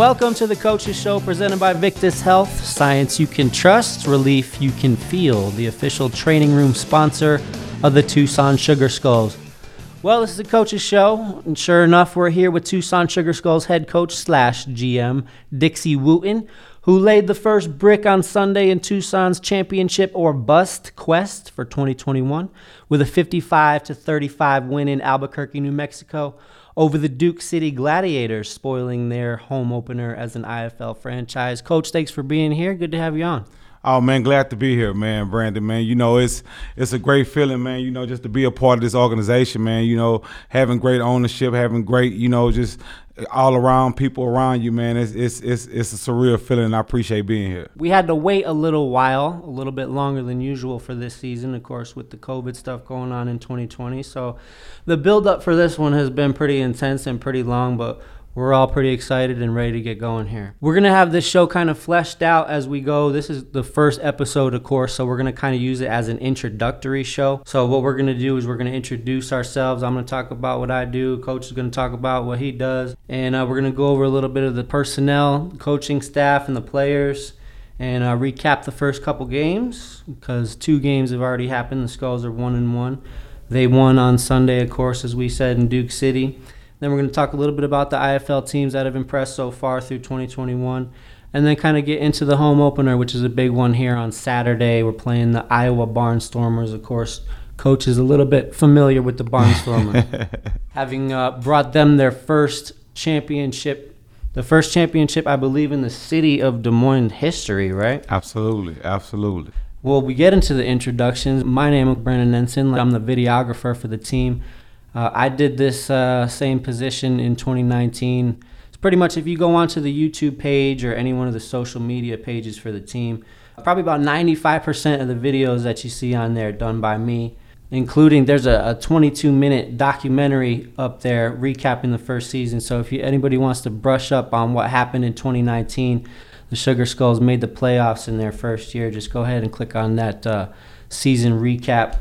Welcome to the Coaches Show presented by Victus Health. Science you can trust, relief you can feel. The official training room sponsor of the Tucson Sugar Skulls. Well, this is the Coaches Show, and sure enough, we're here with Tucson Sugar Skulls head coach slash GM Dixie Wooten, who laid the first brick on Sunday in Tucson's championship or bust quest for 2021 with a 55 to 35 win in Albuquerque, New Mexico over the Duke City Gladiators, spoiling their home opener as an IFL franchise. Coach, thanks for being here. Good to have you on. Oh man, glad to be here, man, Brandon, man. You know, it's it's a great feeling, man. You know, just to be a part of this organization, man. You know, having great ownership, having great, you know, just all around people around you, man. It's it's it's it's a surreal feeling. I appreciate being here. We had to wait a little while, a little bit longer than usual for this season, of course, with the COVID stuff going on in 2020. So, the build up for this one has been pretty intense and pretty long, but we're all pretty excited and ready to get going here. We're to have this show kind of fleshed out as we go. This is the first episode, of course, so we're to kind of use it as an introductory show. So, what we're to do is we're to introduce ourselves. I'm to talk about what I do. Coach is to talk about what he does. And uh, we're to go over a little bit of the personnel, coaching staff, and the players. And uh, recap the first couple games because two games have already happened. The Skulls are one and one. They won on Sunday, of course, as we said, in Duke City. Then we're going to talk a little bit about the IFL teams that have impressed so far through 2021. And then kind of get into the home opener, which is a big one here on Saturday. We're playing the Iowa Barnstormers. Of course, coach is a little bit familiar with the Barnstormers, having uh, brought them their first championship, the first championship, I believe, in the city of Des Moines history, right? Absolutely, absolutely. Well, we get into the introductions. My name is Brandon Ensign. I'm the videographer for the team. Uh, I did this uh, same position in 2019. It's pretty much if you go onto the YouTube page or any one of the social media pages for the team, probably about 95% of the videos that you see on there done by me, including there's a, a 22 minute documentary up there recapping the first season. So if you, anybody wants to brush up on what happened in 2019, the Sugar Skulls made the playoffs in their first year. Just go ahead and click on that uh, season recap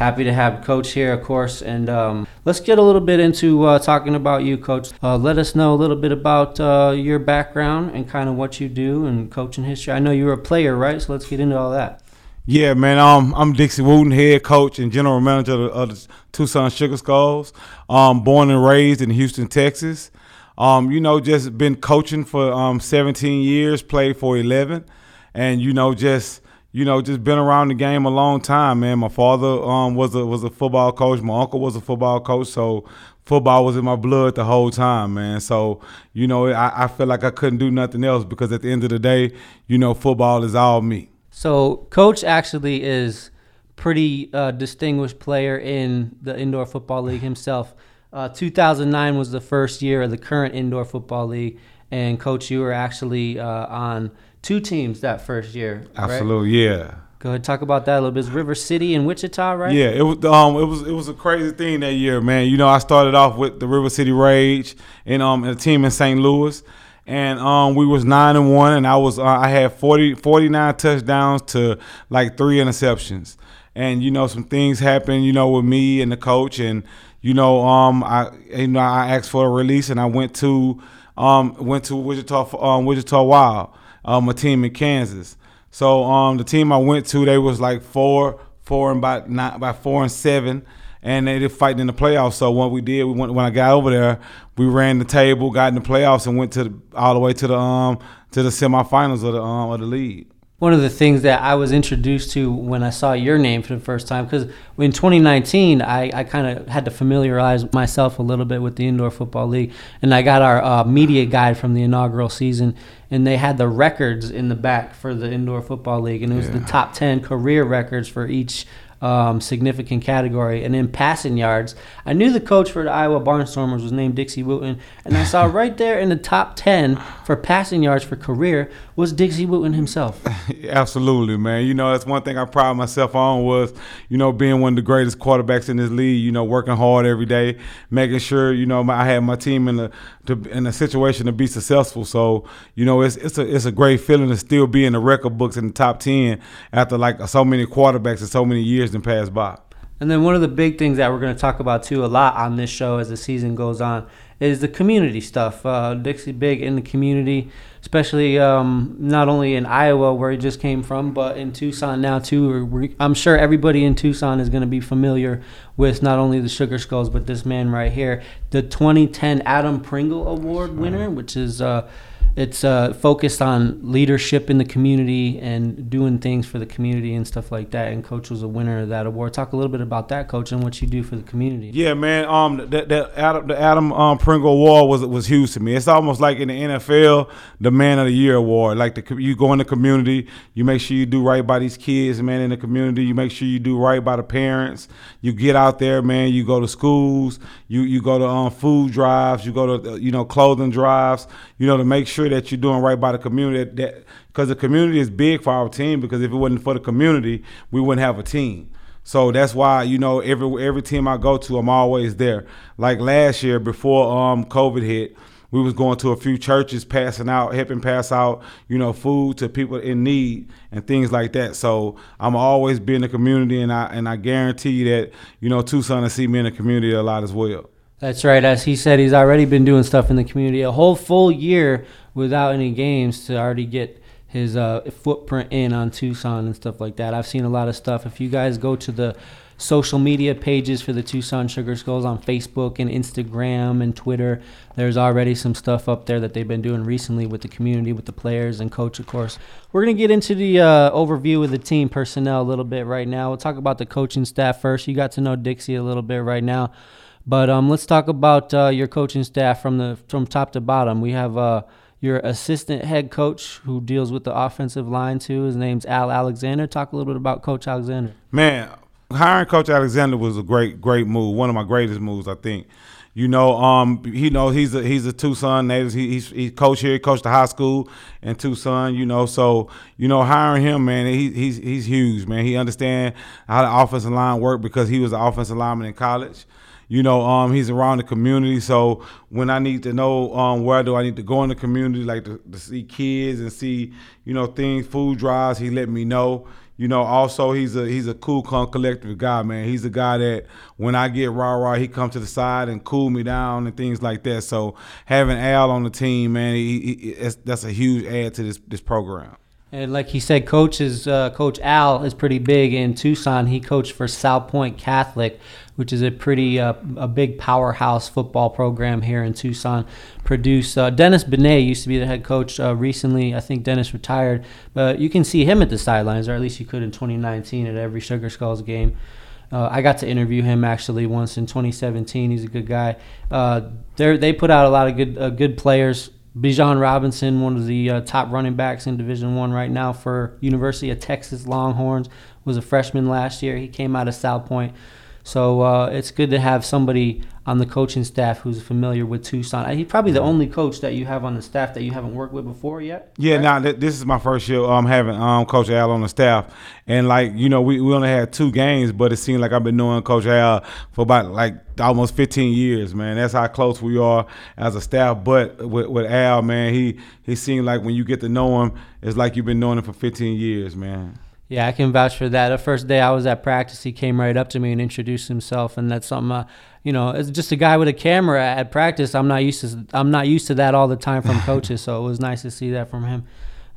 happy to have Coach here, of course. And um, let's get a little bit into uh, talking about you, Coach. Uh, let us know a little bit about uh, your background and kind of what you do and coaching history. I know you were a player, right? So let's get into all that. Yeah, man. Um, I'm Dixie Wooten, head coach and general manager of the, of the Tucson Sugar Skulls. Um, born and raised in Houston, Texas. Um, you know, just been coaching for um, 17 years, played for 11, and you know, just you know, just been around the game a long time, man. My father um, was a was a football coach. My uncle was a football coach, so football was in my blood the whole time, man. So you know, I, I feel like I couldn't do nothing else because at the end of the day, you know, football is all me. So, coach actually is pretty uh, distinguished player in the indoor football league himself. Uh, 2009 was the first year of the current indoor football league, and coach, you were actually uh, on two teams that first year. Absolutely, right? yeah. Go ahead, talk about that a little bit. It's River City and Wichita, right? Yeah, it was um it was it was a crazy thing that year, man. You know, I started off with the River City Rage and um a team in St. Louis. And um we was 9 and 1 and I was uh, I had 40 49 touchdowns to like 3 interceptions. And you know some things happened, you know, with me and the coach and you know um I you know I asked for a release and I went to um went to Wichita um Wichita Wild um, a team in Kansas. So um, the team I went to, they was like four, four and by nine, about four and seven, and they did fighting in the playoffs. So what we did, we went when I got over there, we ran the table, got in the playoffs, and went to the, all the way to the um to the semifinals of the um of the league one of the things that I was introduced to when I saw your name for the first time, because in 2019, I, I kind of had to familiarize myself a little bit with the Indoor Football League. And I got our uh, media guide from the inaugural season, and they had the records in the back for the Indoor Football League. And it was yeah. the top 10 career records for each um, significant category. And in passing yards, I knew the coach for the Iowa Barnstormers was named Dixie Wooten, and I saw right there in the top 10 for passing yards for career was Dixie Wooten himself. Absolutely, man. You know, that's one thing I pride myself on was, you know, being one of the greatest quarterbacks in this league, you know, working hard every day, making sure, you know, I had my team in a, to, in a situation to be successful. So, you know, it's, it's, a, it's a great feeling to still be in the record books in the top 10 after like so many quarterbacks and so many years and pass by. And then one of the big things that we're going to talk about too a lot on this show as the season goes on is the community stuff. Uh, Dixie big in the community, especially um, not only in Iowa where he just came from, but in Tucson now too. I'm sure everybody in Tucson is going to be familiar with not only the Sugar Skulls but this man right here, the 2010 Adam Pringle Award winner, which is. Uh, it's uh, focused on leadership in the community and doing things for the community and stuff like that. And Coach was a winner of that award. Talk a little bit about that, Coach, and what you do for the community. Yeah, man. Um, that, that Adam, the Adam um, Pringle Award was was huge to me. It's almost like in the NFL, the Man of the Year award. Like the you go in the community, you make sure you do right by these kids, man, in the community. You make sure you do right by the parents. You get out there, man. You go to schools. You you go to um, food drives. You go to you know clothing drives. You know to make sure sure that you're doing right by the community. That because the community is big for our team. Because if it wasn't for the community, we wouldn't have a team. So that's why you know every every team I go to, I'm always there. Like last year before um, COVID hit, we was going to a few churches, passing out, helping pass out, you know, food to people in need and things like that. So I'm always be in the community, and I and I guarantee you that you know Tucson will see me in the community a lot as well. That's right. As he said, he's already been doing stuff in the community a whole full year without any games to already get his uh, footprint in on Tucson and stuff like that. I've seen a lot of stuff. If you guys go to the social media pages for the Tucson Sugar Skulls on Facebook and Instagram and Twitter, there's already some stuff up there that they've been doing recently with the community, with the players and coach, of course. We're going to get into the uh, overview of the team personnel a little bit right now. We'll talk about the coaching staff first. You got to know Dixie a little bit right now. But um, let's talk about uh, your coaching staff from the from top to bottom. We have uh, your assistant head coach who deals with the offensive line too. His name's Al Alexander. Talk a little bit about Coach Alexander. Man, hiring Coach Alexander was a great, great move. One of my greatest moves, I think. You know, um, he knows he's a he's a Tucson native. He, he's he coach here, he coached the high school in Tucson. You know, so you know, hiring him, man, he, he's he's huge, man. He understand how the offensive line work because he was an offensive lineman in college you know, um, he's around the community. So when I need to know um, where do I need to go in the community, like to, to see kids and see, you know, things, food drives, he let me know. You know, also he's a he's a cool, calm, collective guy, man. He's a guy that when I get rah rah, he come to the side and cool me down and things like that. So having Al on the team, man, he, he, that's a huge add to this this program. And like he said, coach is uh, Coach Al is pretty big in Tucson. He coached for Salpointe Catholic, which is a pretty uh, a big powerhouse football program here in Tucson. Produced uh, Dennis Bene used to be the head coach uh, recently. I think Dennis retired, but you can see him at the sidelines, or at least you could in 2019 at every Sugar Skulls game. Uh, I got to interview him actually once in 2017. He's a good guy. Uh, they put out a lot of good uh, good players Bijan Robinson, one of the uh, top running backs in Division One right now for University of Texas Longhorns, was a freshman last year. He came out of Salpointe. So uh, it's good to have somebody on the coaching staff who's familiar with Tucson. He's probably the only coach that you have on the staff that you haven't worked with before yet. Yeah, right? now th- this is my first year um, having um, Coach Al on the staff, and like you know, we, we only had two games, but it seemed like I've been knowing Coach Al for about like almost 15 years, man. That's how close we are as a staff. But with, with Al, man, he he seemed like when you get to know him, it's like you've been knowing him for 15 years, man. Yeah, I can vouch for that. The first day I was at practice, he came right up to me and introduced himself, and that's something. Uh, you know, it's just a guy with a camera at practice. I'm not used to. I'm not used to that all the time from coaches, so it was nice to see that from him.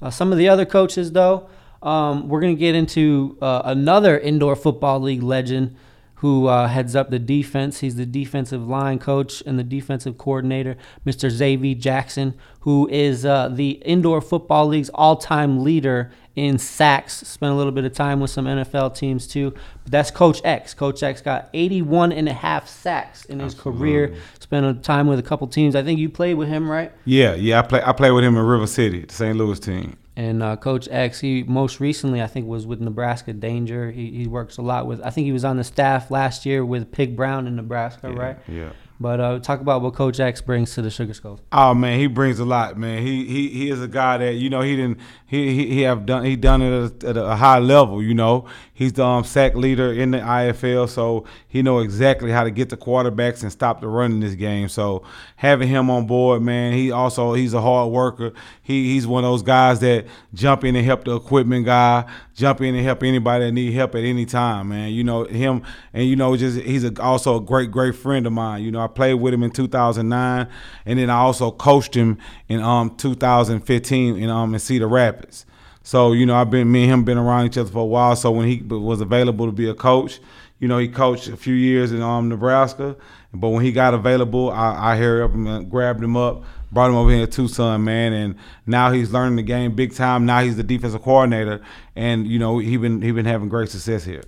Uh, some of the other coaches, though, um, we're gonna get into uh, another indoor football league legend who uh, heads up the defense. He's the defensive line coach and the defensive coordinator, Mr. Xavier Jackson, who is uh, the Indoor Football League's all time leader in sacks. Spent a little bit of time with some NFL teams too. But that's Coach X. Coach X got 81 and a half sacks in his Absolutely. career. Spent a time with a couple teams. I think you played with him, right? Yeah, yeah. I play. I played with him in River City, the St. Louis team. And uh, Coach X, he most recently I think was with Nebraska Danger. He, he works a lot with. I think he was on the staff last year with Pig Brown in Nebraska, yeah, right? Yeah. But uh, talk about what Coach X brings to the Sugar Skulls. Oh man, he brings a lot, man. He he he is a guy that you know he didn't he he, have done he done it at a, at a high level. You know, he's the um, sack leader in the IFL, so he know exactly how to get the quarterbacks and stop the run in this game. So having him on board, man, he also he's a hard worker. He he's one of those guys that jump in and help the equipment guy, jump in and help anybody that need help at any time, man. You know him, and you know just he's a, also a great great friend of mine. You know I played with him in 2009, and then I also coached him in um 2015 in um in Cedar Rapids. So you know I've been me and him been around each other for a while. So when he was available to be a coach, you know he coached a few years in um Nebraska, but when he got available, I, I hurried up and grabbed him up. Brought him over here to Tucson, man, and now he's learning the game big time. Now he's the defensive coordinator, and you know he been he been having great success here.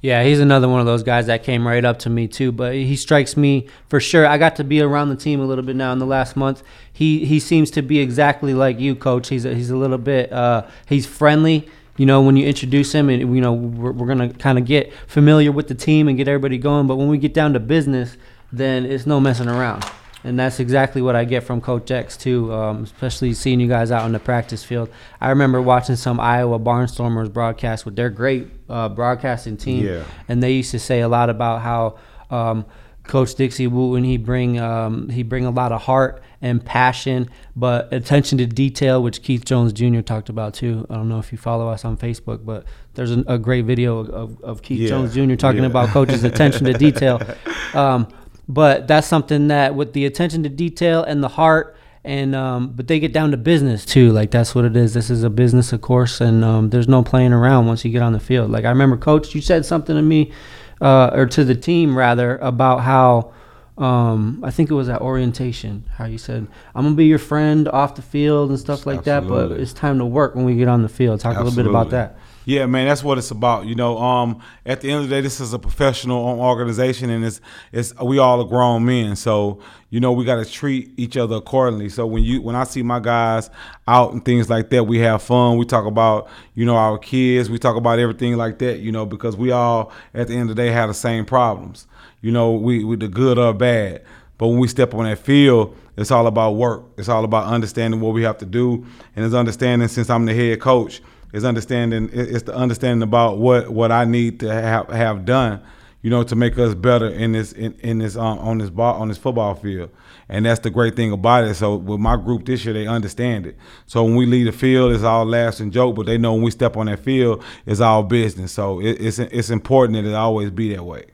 Yeah, he's another one of those guys that came right up to me too. But he strikes me for sure. I got to be around the team a little bit now in the last month. He he seems to be exactly like you, coach. He's a, he's a little bit uh, he's friendly. You know, when you introduce him, and you know we're, we're gonna kind of get familiar with the team and get everybody going. But when we get down to business, then it's no messing around and that's exactly what I get from Coach X too. Um, especially seeing you guys out on the practice field. I remember watching some Iowa Barnstormers broadcast with their great uh, broadcasting team, Yeah. and they used to say a lot about how um, Coach Dixie Wooten he bring um, he bring a lot of heart and passion, but attention to detail, which Keith Jones Jr. talked about too. I don't know if you follow us on Facebook, but there's an, a great video of, of Keith Yeah. Jones Jr. talking Yeah. about coach's attention to detail. Um, but that's something that with the attention to detail and the heart and um, but they get down to business too like that's what it is this is a business of course and um, there's no playing around once you get on the field like i remember coach you said something to me uh, or to the team rather about how um, I think it was at orientation. How you said, "I'm gonna be your friend off the field and stuff like that," but it's time to work when we get on the field. Talk a little bit about that. Yeah, man, that's what it's about. You know, um, at the end of the day, this is a professional organization, and it's it's we all are grown men. So you know, we got to treat each other accordingly. So when you when I see my guys out and things like that, we have fun. We talk about you know our kids. We talk about everything like that. You know, because we all at the end of the day have the same problems. You know, we we the good or bad. But when we step on that field, it's all about work. It's all about understanding what we have to do, and it's understanding since I'm the head coach is understanding it's the understanding about what what I need to have have done, you know, to make us better in this in, in this um, on this ball on this football field. And that's the great thing about it. So with my group this year, they understand it. So when we leave the field, it's all laughs and joke, but they know when we step on that field, it's all business. So it, it's it's important that it always be that way.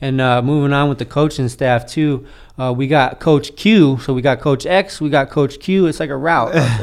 And uh, moving on with the coaching staff too, uh, we got Coach Q. So we got Coach X, we got Coach Q. It's like a route.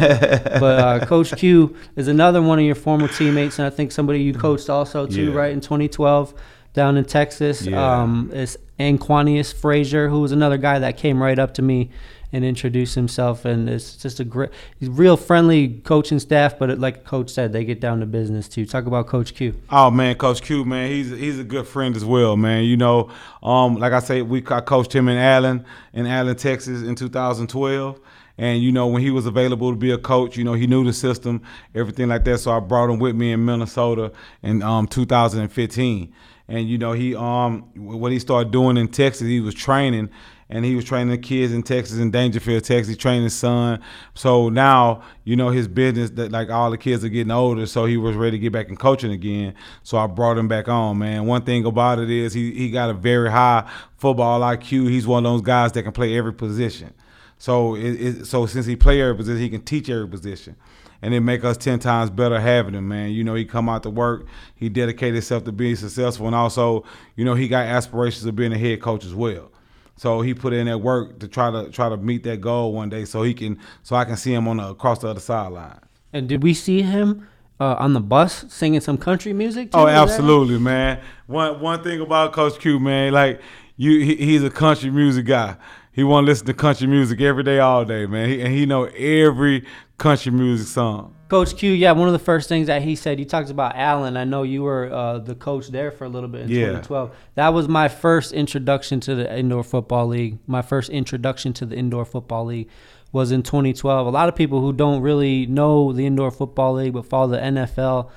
but uh, Coach Q is another one of your former teammates, and I think somebody you coached also too, Yeah. right in 2012 down in Texas. Yeah. Um, it's Anquanius Frazier, who was another guy that came right up to me and introduce himself, and it's just a great, real friendly coaching staff. But like Coach said, they get down to business too. Talk about Coach Q. Oh man, Coach Q, man, he's he's a good friend as well, man. You know, um, like I say, we I coached him in Allen, in Allen, Texas, in 2012. And you know, when he was available to be a coach, you know, he knew the system, everything like that. So I brought him with me in Minnesota in um, 2015. And you know, he um, what he started doing in Texas, he was training and he was training the kids in Texas in Daingerfield, Texas. He trained his son. So now, you know, his business that like all the kids are getting older, so he was ready to get back in coaching again. So I brought him back on, man. One thing about it is he he got a very high football IQ. He's one of those guys that can play every position. So it, it so since he play every position, he can teach every position. And it make us ten times better having him, man. You know, he come out to work, he dedicated himself to being successful, and also, you know, he got aspirations of being a head coach as well. So he put in that work to try to try to meet that goal one day, so he can so I can see him on the, across the other sideline. And did we see him uh, on the bus singing some country music? too? Oh, absolutely, man. One one thing about Coach Q, man, like you, he, he's a country music guy. He want to listen to country music every day, all day, man. He, and he know every country music song. Coach Q, yeah, one of the first things that he said, he talks about Allen. I know you were uh, the coach there for a little bit in Yeah. 2012. That was my first introduction to the indoor football league. My first introduction to the indoor football league was in 2012. A lot of people who don't really know the indoor football league but follow the NFL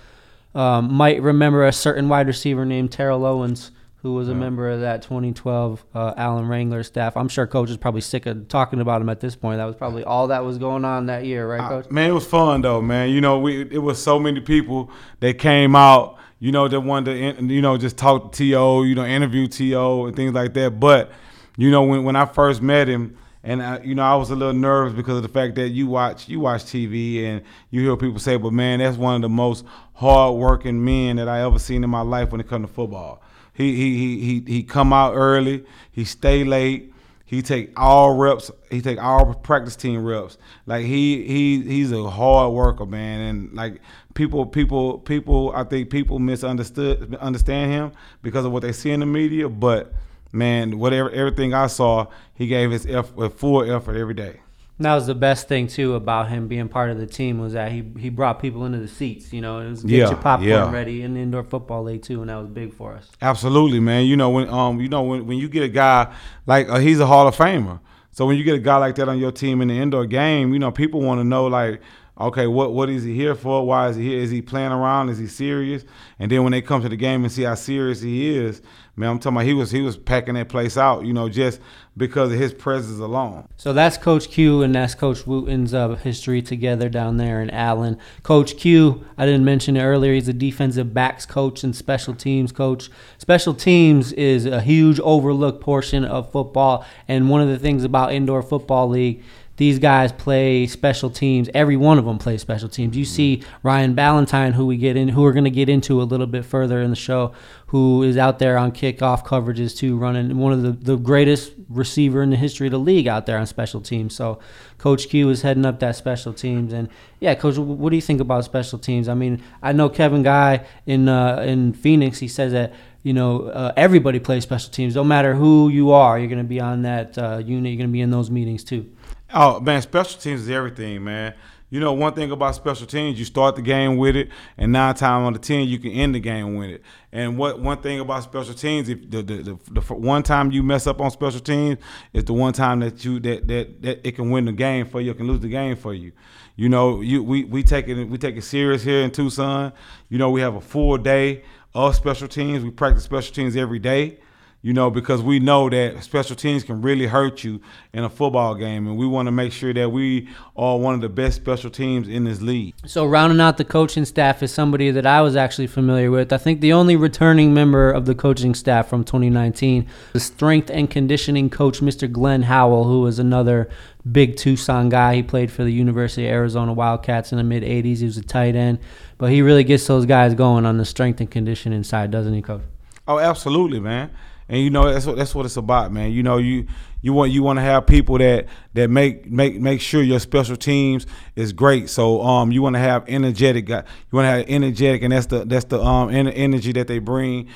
um, might remember a certain wide receiver named Terrell Owens who was a member of that 2012 uh, Allen Wrangler staff. I'm sure coach is probably sick of talking about him at this point. That was probably all that was going on that year, right, coach? Uh, man, it was fun though, man. You know, we it was so many people that came out. You know, that wanted to, you know, just talk to To, you know, interview To and things like that. But you know, when when I first met him. And I, you know, I was a little nervous because of the fact that you watch you watch TV and you hear people say, "But man, that's one of the most hard-working men that I ever seen in my life when it comes to football." He he he he he come out early. He stay late. He take all reps. He take all practice team reps. Like he he he's a hard worker, man. And like people people people, I think people misunderstood understand him because of what they see in the media. But man, whatever everything I saw, he gave his effort, full effort every day. That was the best thing too about him being part of the team was that he he brought people into the seats. You know, it was get Yeah, your popcorn yeah. ready in the indoor football league too, and that was big for us. Absolutely, man. You know when um you know when when you get a guy like uh, he's a Hall of Famer. So when you get a guy like that on your team in the indoor game, you know people want to know like, okay, what what is he here for? Why is he here? Is he playing around? Is he serious? And then when they come to the game and see how serious he is, man, I'm talking about he was he was packing that place out. You know, just because of his presence alone. So that's Coach Q and that's Coach Wooten's uh, history together down there in Allen. Coach Q, I didn't mention it earlier, he's a defensive backs coach and special teams coach. Special teams is a huge overlooked portion of football, and one of the things about indoor football league. These guys play special teams. Every one of them plays special teams. You see Ryan Balentine, who we get in, who we're going to get into a little bit further in the show, who is out there on kickoff coverages too, running one of the, the greatest receiver in the history of the league out there on special teams. So Coach Q is heading up that special teams, and yeah, Coach, what do you think about special teams? I mean, I know Kevin Guy in uh, in Phoenix, he says that you know uh, everybody plays special teams. No matter who you are, you're going to be on that uh, unit. You're going to be in those meetings too. Oh man, special teams is everything, man. You know, one thing about special teams, you start the game with it, and nine times on the ten, you can end the game with it. And what one thing about special teams, if the the, the, the one time you mess up on special teams, is the one time that you that, that that it can win the game for you, it can lose the game for you. You know, you we we take it we take it serious here in Tucson. You know, we have a full day of special teams. We practice special teams every day you know, because we know that special teams can really hurt you in a football game, and we want to make sure that we are one of the best special teams in this league. So rounding out the coaching staff is somebody that I was actually familiar with. I think the only returning member of the coaching staff from 2019, the strength and conditioning coach, Mr. Glenn Howell, who was another big Tucson guy. He played for the University of Arizona Wildcats in the mid 80s. He was a tight end, but he really gets those guys going on the strength and conditioning side, doesn't he, coach? Oh, absolutely, man. And you know that's what that's what it's about, man. You know you you want you want to have people that that make make make sure your special teams is great. So um you want to have energetic guy. You want to have energetic, and that's the that's the um energy that they bring.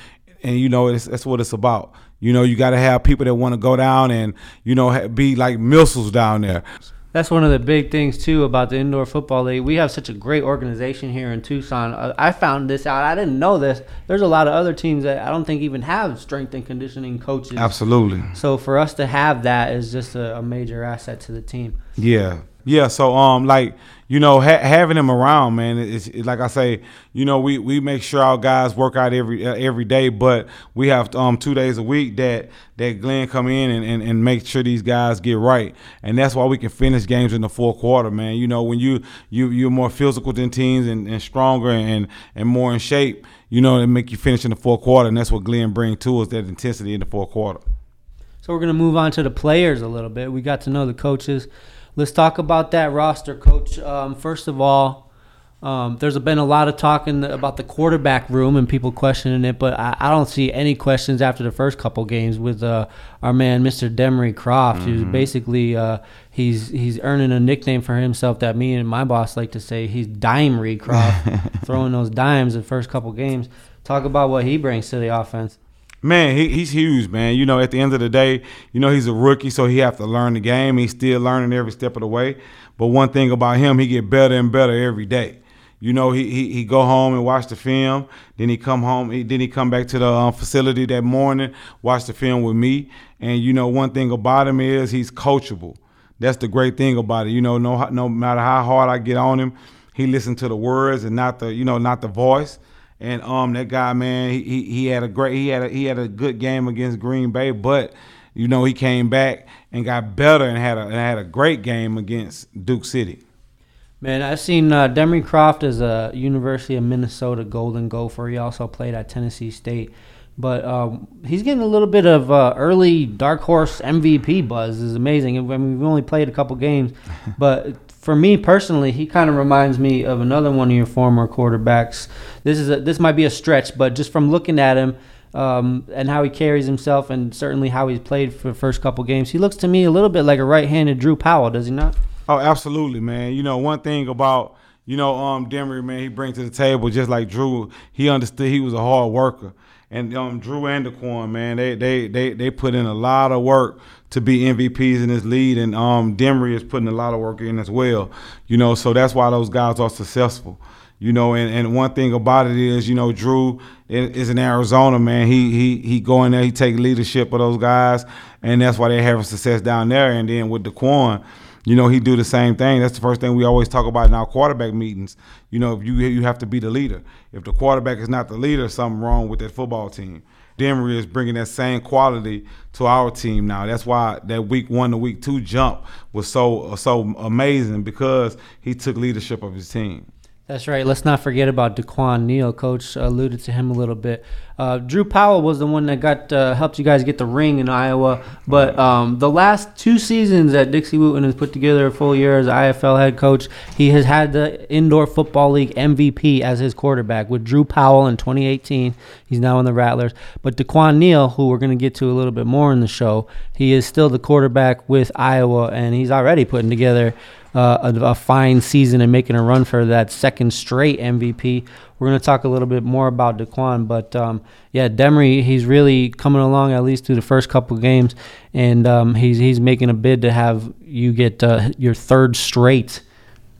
And you know that's what it's about. You know you got to have people that want to go down and you know be like missiles down there. That's one of the big things too about the indoor football league. We have such a great organization here in Tucson. Uh, I found this out. I didn't know this. There's a lot of other teams that I don't think even have strength and conditioning coaches. Absolutely. So for us to have that is just a, a major asset to the team. Yeah, yeah. So um, like you know, ha- having them around, man, it's like I say, you know, we, we make sure our guys work out every uh, every day, but we have um two days a week that that Glenn come in and, and, and make sure these guys get right, and that's why we can finish games in the fourth quarter, man. You know, when you you you're more physical than teams and, and stronger and and more in shape, you know, it make you finish in the fourth quarter, and that's what Glenn bring to us that intensity in the fourth quarter. So we're gonna move on to the players a little bit. We got to know the coaches. Let's talk about that roster, coach. Um, first of all, um, there's been a lot of talking about the quarterback room and people questioning it, but I, I don't see any questions after the first couple games with uh, our man, Mr. Demry Croft, who's basically uh, he's he's earning a nickname for himself that me and my boss like to say. He's Dimery Croft, throwing those dimes the first couple games. Talk about what he brings to the offense. Man, he, he's huge, man. You know, at the end of the day, you know, he's a rookie, so he have to learn the game. He's still learning every step of the way. But one thing about him, he get better and better every day. You know, he he, he go home and watch the film. Then he come home. He, then he come back to the um, facility that morning, watch the film with me. And you know, one thing about him is he's coachable. That's the great thing about it. You know, no no matter how hard I get on him, he listen to the words and not the you know not the voice And um, that guy, man, he he had a great he had a, he had a good game against Green Bay, but you know he came back and got better and had a and had a great game against Duke City. Man, I've seen uh, Demry Croft as a University of Minnesota Golden Gopher. He also played at Tennessee State. But um, he's getting a little bit of uh, early dark horse MVP buzz. is amazing. I mean, we've only played a couple games, but for me personally, he kind of reminds me of another one of your former quarterbacks. This is a, this might be a stretch, but just from looking at him um, and how he carries himself, and certainly how he's played for the first couple games, he looks to me a little bit like a right-handed Drew Powell. Does he not? Oh, absolutely, man. You know, one thing about you know um Demry, man, he brings to the table just like Drew. He understood he was a hard worker, and um Drew and Daquan, man, they they they they put in a lot of work to be MVPs in this lead, and um Demry is putting a lot of work in as well. You know, so that's why those guys are successful. You know, and, and one thing about it is, you know, Drew is in Arizona, man. He he he go in there, he take leadership of those guys, and that's why they're having success down there. And then with Daquan, you know, he do the same thing. That's the first thing we always talk about in our quarterback meetings. You know, if you you have to be the leader. If the quarterback is not the leader, something wrong with that football team. Demry is bringing that same quality to our team now. That's why that week one to week two jump was so so amazing because he took leadership of his team. That's right. Let's not forget about Daquan Neal. Coach alluded to him a little bit. Uh, Drew Powell was the one that got uh, helped you guys get the ring in Iowa. But um, the last two seasons that Dixie Wooten has put together a full year as IFL head coach, he has had the Indoor Football League MVP as his quarterback with Drew Powell in 2018. He's now in the Rattlers. But Daquan Neal, who we're going to get to a little bit more in the show, he is still the quarterback with Iowa, and he's already putting together – uh, a, a, fine season and making a run for that second straight MVP. We're going to talk a little bit more about Daquan, but um, yeah, Demry, he's really coming along at least through the first couple games, and um, he's he's making a bid to have you get uh, your third straight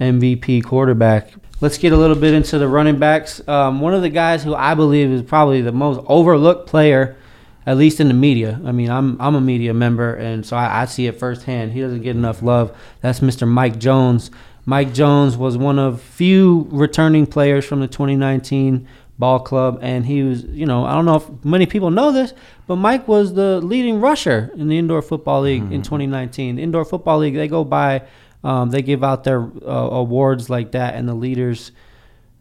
MVP quarterback. Let's get a little bit into the running backs. Um, one of the guys who I believe is probably the most overlooked player at least in the media. I mean, I'm I'm a media member, and so I, I, see it firsthand. He doesn't get enough love. That's Mr. Mike Jones. Mike Jones was one of few returning players from the 2019 ball club, and he was, you know, I don't know if many people know this, but Mike was the leading rusher in the indoor football league mm-hmm. in 2019. The indoor football league, they go by, um, they give out their uh, awards like that, and the leaders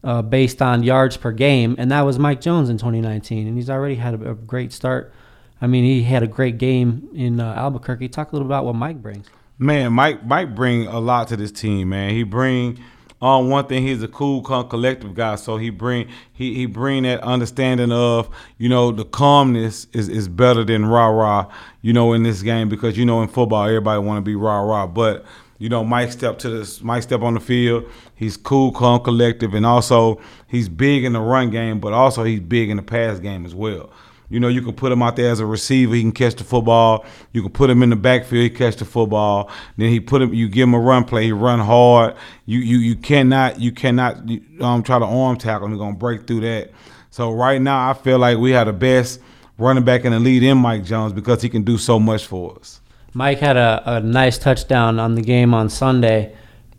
uh, based on yards per game, and that was Mike Jones in 2019, and he's already had a, a great start. I mean, he had a great game in uh, Albuquerque. Talk a little about what Mike brings. Man, Mike Mike bring a lot to this team. Man, he bring on um, one thing. He's a cool, calm, collective guy. So he bring he he bring that understanding of you know the calmness is is better than rah rah. You know in this game because you know in football everybody want to be rah rah, but you know, Mike step to this. Mike step on the field. He's cool, calm, collective, and also he's big in the run game, but also he's big in the pass game as well. You know, you can put him out there as a receiver. He can catch the football. You can put him in the backfield. He catch the football. Then he put him. You give him a run play. He run hard. You you you cannot you cannot um try to arm tackle him. He's gonna break through that. So right now, I feel like we have the best running back in the lead in Mike Jones because he can do so much for us. Mike had a, a nice touchdown on the game on Sunday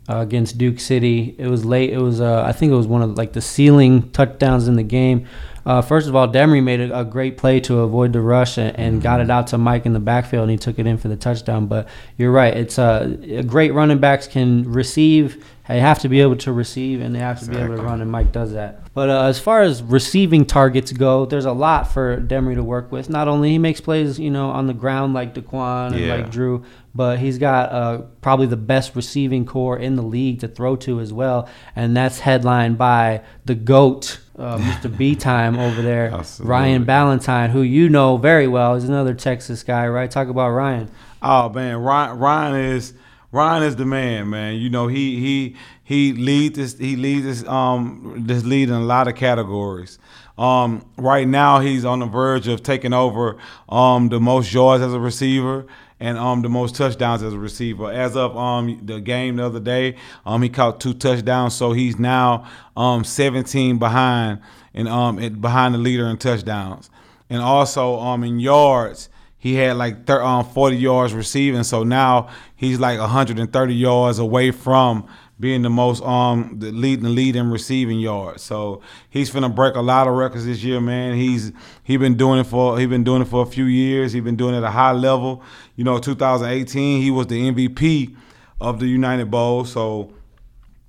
uh, against Duke City. It was late. It was uh, I think it was one of like the ceiling touchdowns in the game. Uh, first of all, Demry made a, a, great play to avoid the rush and, and, got it out to Mike in the backfield, and he took it in for the touchdown. But you're right; it's uh, a great running backs can receive they have to be able to receive and they have to exactly. be able to run, and Mike does that. But uh, as far as receiving targets go, there's a lot for Demry to work with. Not only he makes plays, you know, on the ground like Daquan and like Drew, but he's got uh, probably the best receiving corps in the league to throw to as well, and that's headlined by the goat. Uh, Mr. B time over there, Absolutely. Ryan Balentine, who you know very well, is another Texas guy, right? Talk about Ryan. Oh man, Ryan, Ryan is Ryan is the man, man. You know, he he he leads this he leads this um this lead in a lot of categories. Um, right now he's on the verge of taking over um the most yards as a receiver and um the most touchdowns as a receiver. As of um the game the other day, um he caught two touchdowns, so he's now um 17 behind and um behind the leader in touchdowns. And also um in yards, he had like thir- um, 40 yards receiving. So now he's like 130 yards away from being the most um the lead the lead in receiving yards. So he's finna break a lot of records this year, man. He's he been doing it for he been doing it for a few years. He's been doing it at a high level. You know, 2018 he was the MVP of the United Bowl. So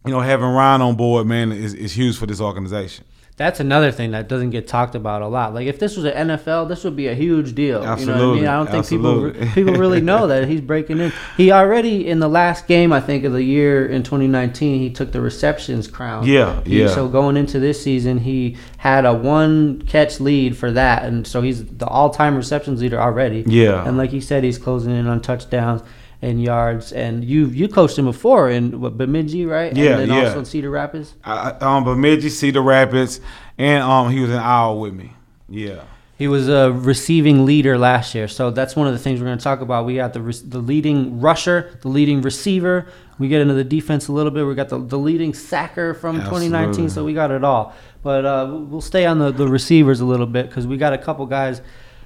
you know, having Ryan on board, man, is, is huge for this organization. That's another thing that doesn't get talked about a lot. Like if this was an NFL, this would be a huge deal. Absolutely. You know what I mean? I don't think Absolutely. people people really know that he's breaking in. He already in the last game, I think, of the year in 2019, he took the receptions crown. Yeah, He- yeah. So going into this season, he had a one catch lead for that, and so he's the all-time receptions leader already. Yeah. And like you said, he's closing in on touchdowns and yards. And you you coached him before in what Bemidji, right? Yeah, And then yeah. also in Cedar Rapids. I, um, Bemidji, Cedar Rapids, and um, he was in Iowa with me. Yeah. He was a receiving leader last year, so that's one of the things we're going to talk about. We got the re- the leading rusher, the leading receiver. We get into the defense a little bit. We got the, the leading sacker from 2019, so we got it all. But uh, we'll stay on the, the receivers a little bit because we got a couple guys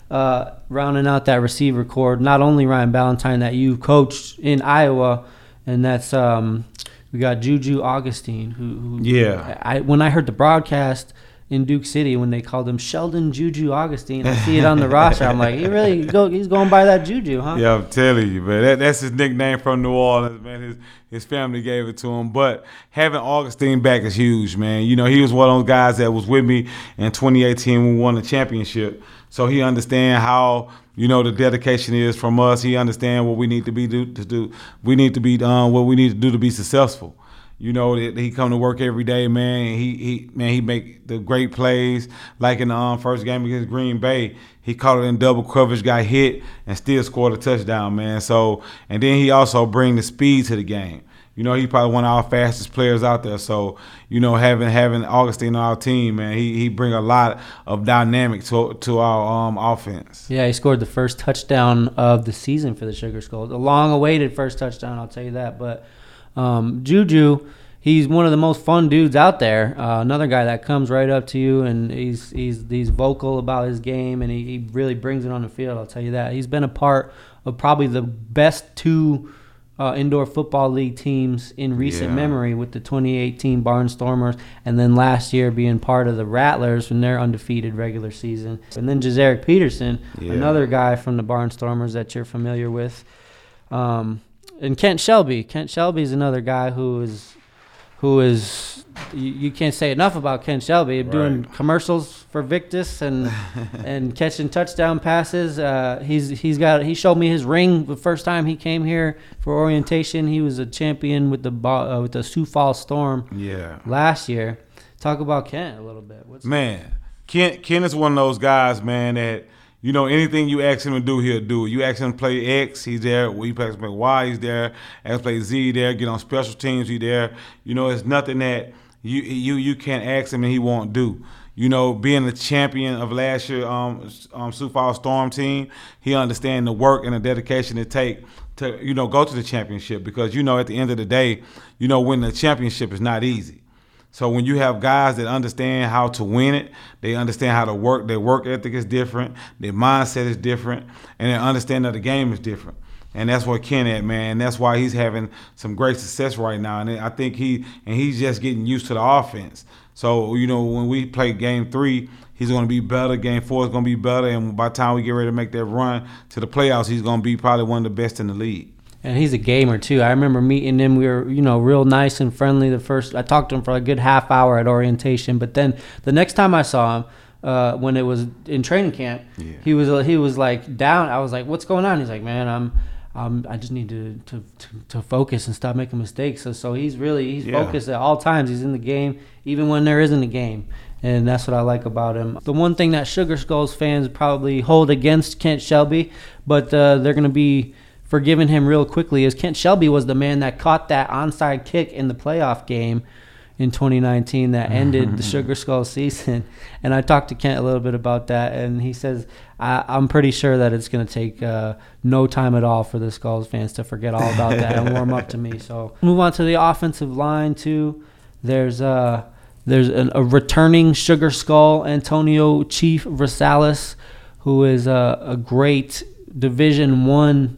uh, rounding out that receiver corps. Not only Ryan Balentine that you coached in Iowa, and that's um, we got Juju Augustine. Who, who Yeah. I when I heard the broadcast in Duke City when they called him Sheldon Juju Augustine, I see it on the roster. I'm like, he really go, he's going by that Juju, huh? Yeah, I'm telling you, man. That, that's his nickname from New Orleans, man. His his family gave it to him. But having Augustine back is huge, man. You know, he was one of those guys that was with me in 2018 when we won the championship. So he understand how you know the dedication is from us. He understand what we need to be do to do. We need to be um, what we need to do to be successful. You know he come to work every day, man. He he man he make the great plays. Like in the um, first game against Green Bay, he caught it in double coverage, got hit, and still scored a touchdown, man. So and then he also bring the speed to the game. You know, he probably one of our fastest players out there. So, you know, having having Augustine on our team, man, he he bring a lot of dynamic to to our um offense. Yeah, he scored the first touchdown of the season for the Sugar Skulls. A long-awaited first touchdown, I'll tell you that. But um, Juju, he's one of the most fun dudes out there. Uh, another guy that comes right up to you, and he's he's he's vocal about his game, and he, he really brings it on the field. I'll tell you that. He's been a part of probably the best two. Uh, indoor football league teams in recent Yeah. memory with the 2018 Barnstormers, and then last year being part of the Rattlers when their undefeated regular season, and then Jazaric Peterson, Yeah. another guy from the Barnstormers that you're familiar with, um, and Kent Shelby. Kent Shelby is another guy who is who is you, you can't say enough about Ken Shelby doing commercials for Victus and and catching touchdown passes. Uh, he's he's got he showed me his ring the first time he came here for orientation. He was a champion with the uh, with the Sioux Falls Storm Yeah. last year. Talk about Ken a little bit. What's Man, Ken Ken is one of those guys, man, that you know anything you ask him to do, he'll do. You ask him to play X, he's there. You ask him to play Y, he's there. Ask him to play Z, there. Get on special teams, he's there. You know, it's nothing that you you you can't ask him and he won't do. You know, being the champion of last year, um, um, Sioux Falls Storm team, he understand the work and the dedication it take to you know go to the championship because you know at the end of the day, you know winning the championship is not easy. So when you have guys that understand how to win it, they understand how to work. Their work ethic is different. Their mindset is different, and they understand that the game is different. And that's what Ken at, man. That's why he's having some great success right now. And I think he and he's just getting used to the offense. So you know when we play game three, he's going to be better. Game four is going to be better. And by the time we get ready to make that run to the playoffs, he's going to be probably one of the best in the league. And he's a gamer too. I remember meeting him. We were, you know, real nice and friendly. The first, I talked to him for a good half hour at orientation. But then the next time I saw him, uh, when it was in training camp, Yeah. he was uh, he was like down. I was like, "What's going on?" He's like, "Man, I'm, um, I just need to, to, to, to focus and stop making mistakes." So, so he's really he's Yeah. focused at all times. He's in the game, even when there isn't a game. And that's what I like about him. The one thing that Sugar Skulls fans probably hold against Kent Shelby, but uh, they're going to be forgiving him real quickly, is Kent Shelby was the man that caught that onside kick in the playoff game in 2019 that ended the Sugar Skull season. And I talked to Kent a little bit about that, and he says, I, I'm pretty sure that it's going to take uh, no time at all for the Skulls fans to forget all about that and warm up to me. So move on to the offensive line, too. There's uh, there's an, a returning Sugar Skull, Antonio Chief Rosales, who is a, a great Division One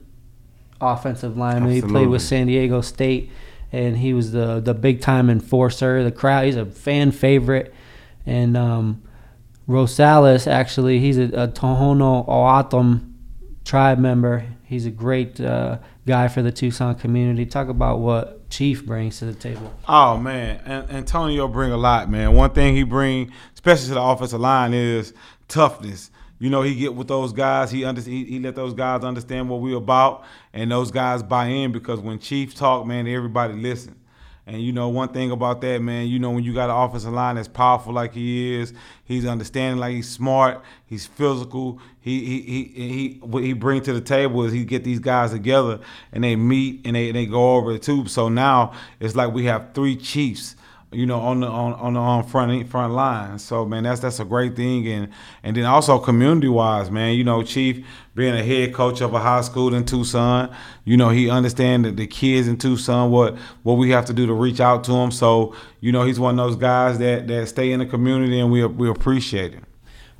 offensive lineman. He played with San Diego State and he was the the big time enforcer. The crowd, he's a fan favorite, and um, Rosales actually, he's a, a Tohono O'odham tribe member. He's a great uh, guy for the Tucson community. Talk about what Chief brings to the table. Oh man, and Antonio bring a lot, man. One thing he bring, especially to the offensive line, is toughness. You know, he get with those guys. He under, he, he let those guys understand what we're about, and those guys buy in because when Chiefs talk, man, everybody listen. And you know, one thing about that, man, you know, when you got an offensive line that's powerful like he is, he's understanding like he's smart, he's physical. He he he he what he bring to the table is he get these guys together and they meet and they they go over the tube. So now it's like we have three chiefs you know, on the on, on the on front front line. So man, that's that's a great thing, and and then also community wise, man. You know, Chief being a head coach of a high school in Tucson, you know, he understands that the kids in Tucson what what we have to do to reach out to them. So you know, he's one of those guys that that stay in the community, and we we appreciate him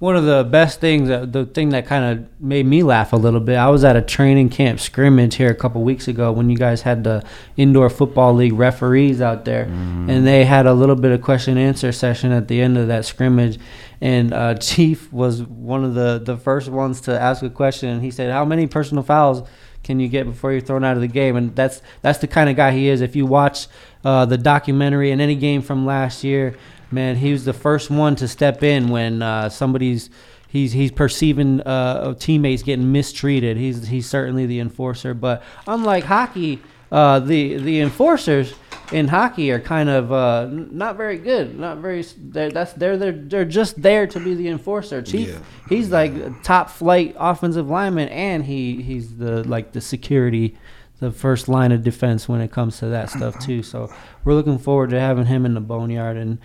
one of the best things, the thing that kind of made me laugh a little bit. I was at a training camp scrimmage here a couple weeks ago when you guys had the indoor football league referees out there, mm. and they had a little bit of question and answer session at the end of that scrimmage. And uh, Chief was one of the the first ones to ask a question, and he said, "How many personal fouls?" can you get before you're thrown out of the game? And that's that's the kind of guy he is. If you watch uh, the documentary and any game from last year, man, he was the first one to step in when uh, somebody's he's he's perceiving uh, teammates getting mistreated. He's he's certainly the enforcer. But unlike hockey, uh, the the enforcers in hockey are kind of uh, not very good. Not very. They're, that's they're they're they're just there to be the enforcer. Chief, yeah. he's like top flight offensive lineman, and he he's the like the security. The first line of defense when it comes to that stuff too. So we're looking forward to having him in the boneyard, and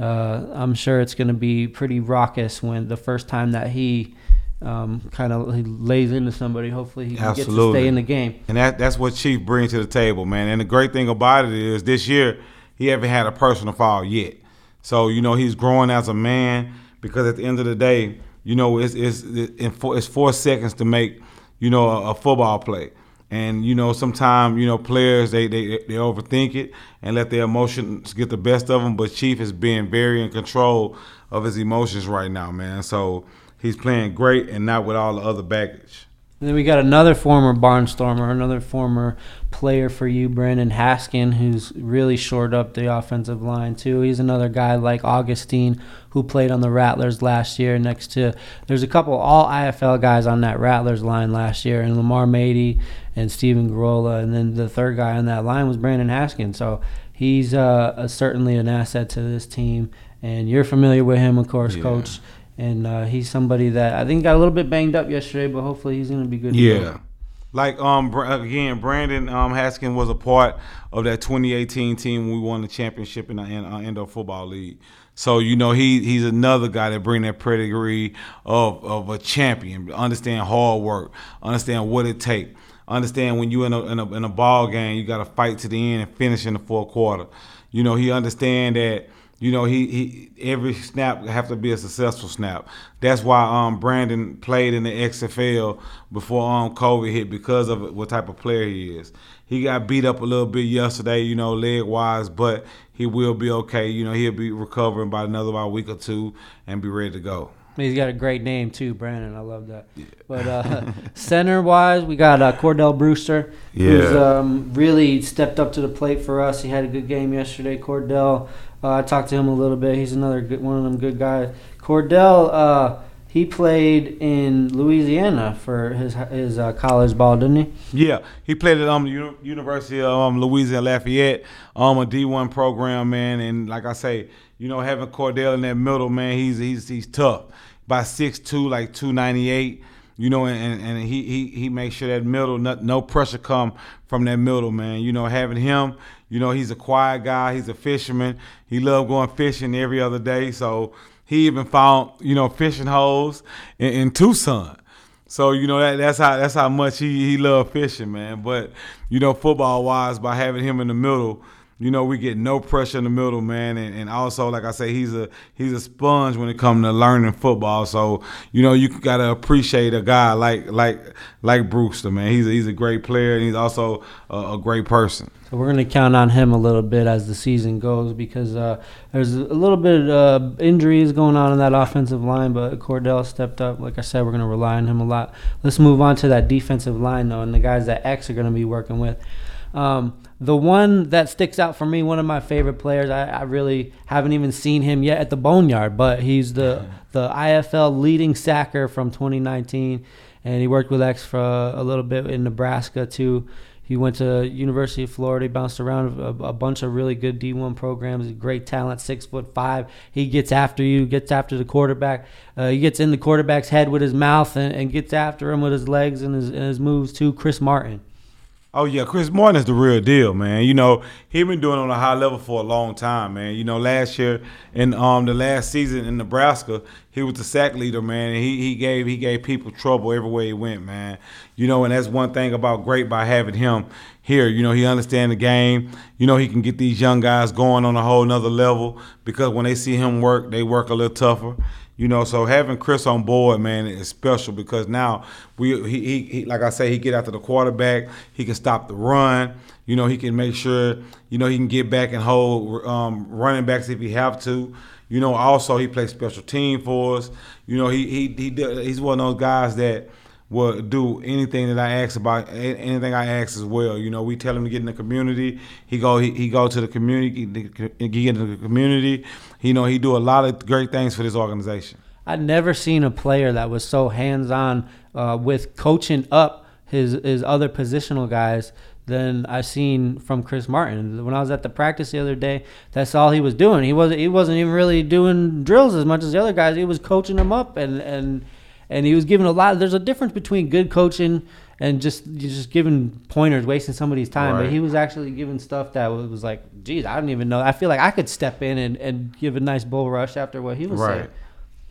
uh, I'm sure it's going to be pretty raucous when the first time that he um, kind of lays into somebody. Hopefully, he gets to stay in the game. And that that's what Chief brings to the table, man. And the great thing about it is this year he haven't had a personal foul yet. So you know he's growing as a man because at the end of the day, you know it's it's it's four seconds to make you know a, a football play. And you know, sometimes you know players they, they they overthink it and let their emotions get the best of them. But Chief is being very in control of his emotions right now, man. So he's playing great and not with all the other baggage. And then we got another former Barnstormer, another former player for you, Brandon Haskin, who's really shored up the offensive line too. He's another guy like Augustine who played on the Rattlers last year. Next to there's a couple all IFL guys on that Rattlers line last year, and Lamar Mady and Steven Garola, and then the third guy on that line was Brandon Haskin. So he's uh, a, certainly an asset to this team, and you're familiar with him, of course, yeah. Coach and uh, he's somebody that I think got a little bit banged up yesterday, but hopefully he's gonna be good. Yeah. Like um again, Brandon um Haskin was a part of that 2018 team when we won the championship in the uh, Indoor Football League. So you know he he's another guy that bring that pedigree of of a champion. Understand hard work, understand what it take, understand when you in a in a, in a ball game you got to fight to the end and finish in the fourth quarter. You know he understand that you know, he, he every snap have to be a successful snap. That's why um Brandon played in the XFL before um COVID hit because of what type of player he is. He got beat up a little bit yesterday, you know, leg wise, but he will be okay. You know, he'll be recovering by another about a week or two and be ready to go. He's got a great name too, Brandon. I love that. Yeah. But uh, center wise, we got uh, Cordell Brewster, yeah. who's um, really stepped up to the plate for us. He had a good game yesterday. Cordell uh, I talked to him a little bit. He's another good, one of them good guys. Cordell, uh, he played in Louisiana for his his uh, college ball, didn't he? Yeah, he played at um University of um, Louisiana Lafayette, um a D one program, man. And like I say, you know, having Cordell in that middle, man, he's he's he's tough. By six two, like two ninety eight you know, and, and he, he he makes sure that middle, no, pressure come from that middle, man. You know, having him, you know, he's a quiet guy. He's a fisherman. He loved going fishing every other day. So he even found, you know, fishing holes in, in Tucson. So you know that that's how that's how much he he loved fishing, man. But you know, football wise, by having him in the middle, you know, we get no pressure in the middle, man, and, and also, like I say, he's a he's a sponge when it comes to learning football. So, you know, you gotta appreciate a guy like like like Brewster, man. He's a, he's a great player, and he's also a, a great person. So we're to count on him a little bit as the season goes because uh, there's a little bit of uh, injuries going on in that offensive line, but Cordell stepped up. Like I said, we're to rely on him a lot. Let's move on to that defensive line, though, and the guys that X are to be working with. Um, the one that sticks out for me, one of my favorite players, I, I, really haven't even seen him yet at the Boneyard, but he's the, the IFL leading sacker from 2019, and he worked with X for a, little bit in Nebraska, too. He went to University of Florida. He bounced around a, a, bunch of really good D1 programs. Great talent, six foot five. He gets after you, gets after the quarterback. Uh, he gets in the quarterback's head with his mouth and, and gets after him with his legs and his, and his moves too. Chris Martin. Oh yeah, Chris Martin is the real deal, man. You know, he been doing on a high level for a long time, man. You know, last year in um the last season in Nebraska, he was the sack leader, man. He he gave he gave people trouble everywhere he went, man. You know, and that's one thing about great by having him here. You know, he understand the game. You know, he can get these young guys going on a whole nother level because when they see him work, they work a little tougher. You know, so having Chris on board, man, is special because now we he, he, he like I say, he get after the quarterback. He can stop the run. You know, he can make sure you know he can get back and hold um, running backs if he have to. You know, also he plays special team for us. You know, he he he he's one of those guys that will do anything that I ask about anything I ask as well. You know, we tell him to get in the community. He go he, he go to the community, he get into the community. You know, he do a lot of great things for this organization. I'd never seen a player that was so hands on uh, with coaching up his his other positional guys than I seen from Chris Martin. When I was at the practice the other day, that's all he was doing. He wasn't he wasn't even really doing drills as much as the other guys. He was coaching them up and and and he was giving a lot. There's a difference between good coaching and just just giving pointers, wasting somebody's time. Right. But he was actually giving stuff that was like, geez, I don't even know. I feel like I could step in and, and give a nice bull rush after what he was right. saying.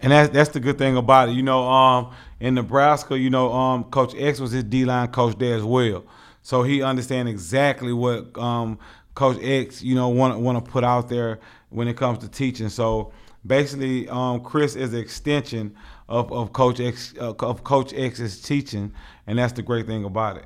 And that's that's the good thing about it. You know, um, in Nebraska, you know, um, Coach X was his D line coach there as well, so he understand exactly what um, Coach X, you know, want want to put out there when it comes to teaching. So basically, um, Chris is an extension of, of Coach X uh, of Coach X's teaching, and that's the great thing about it.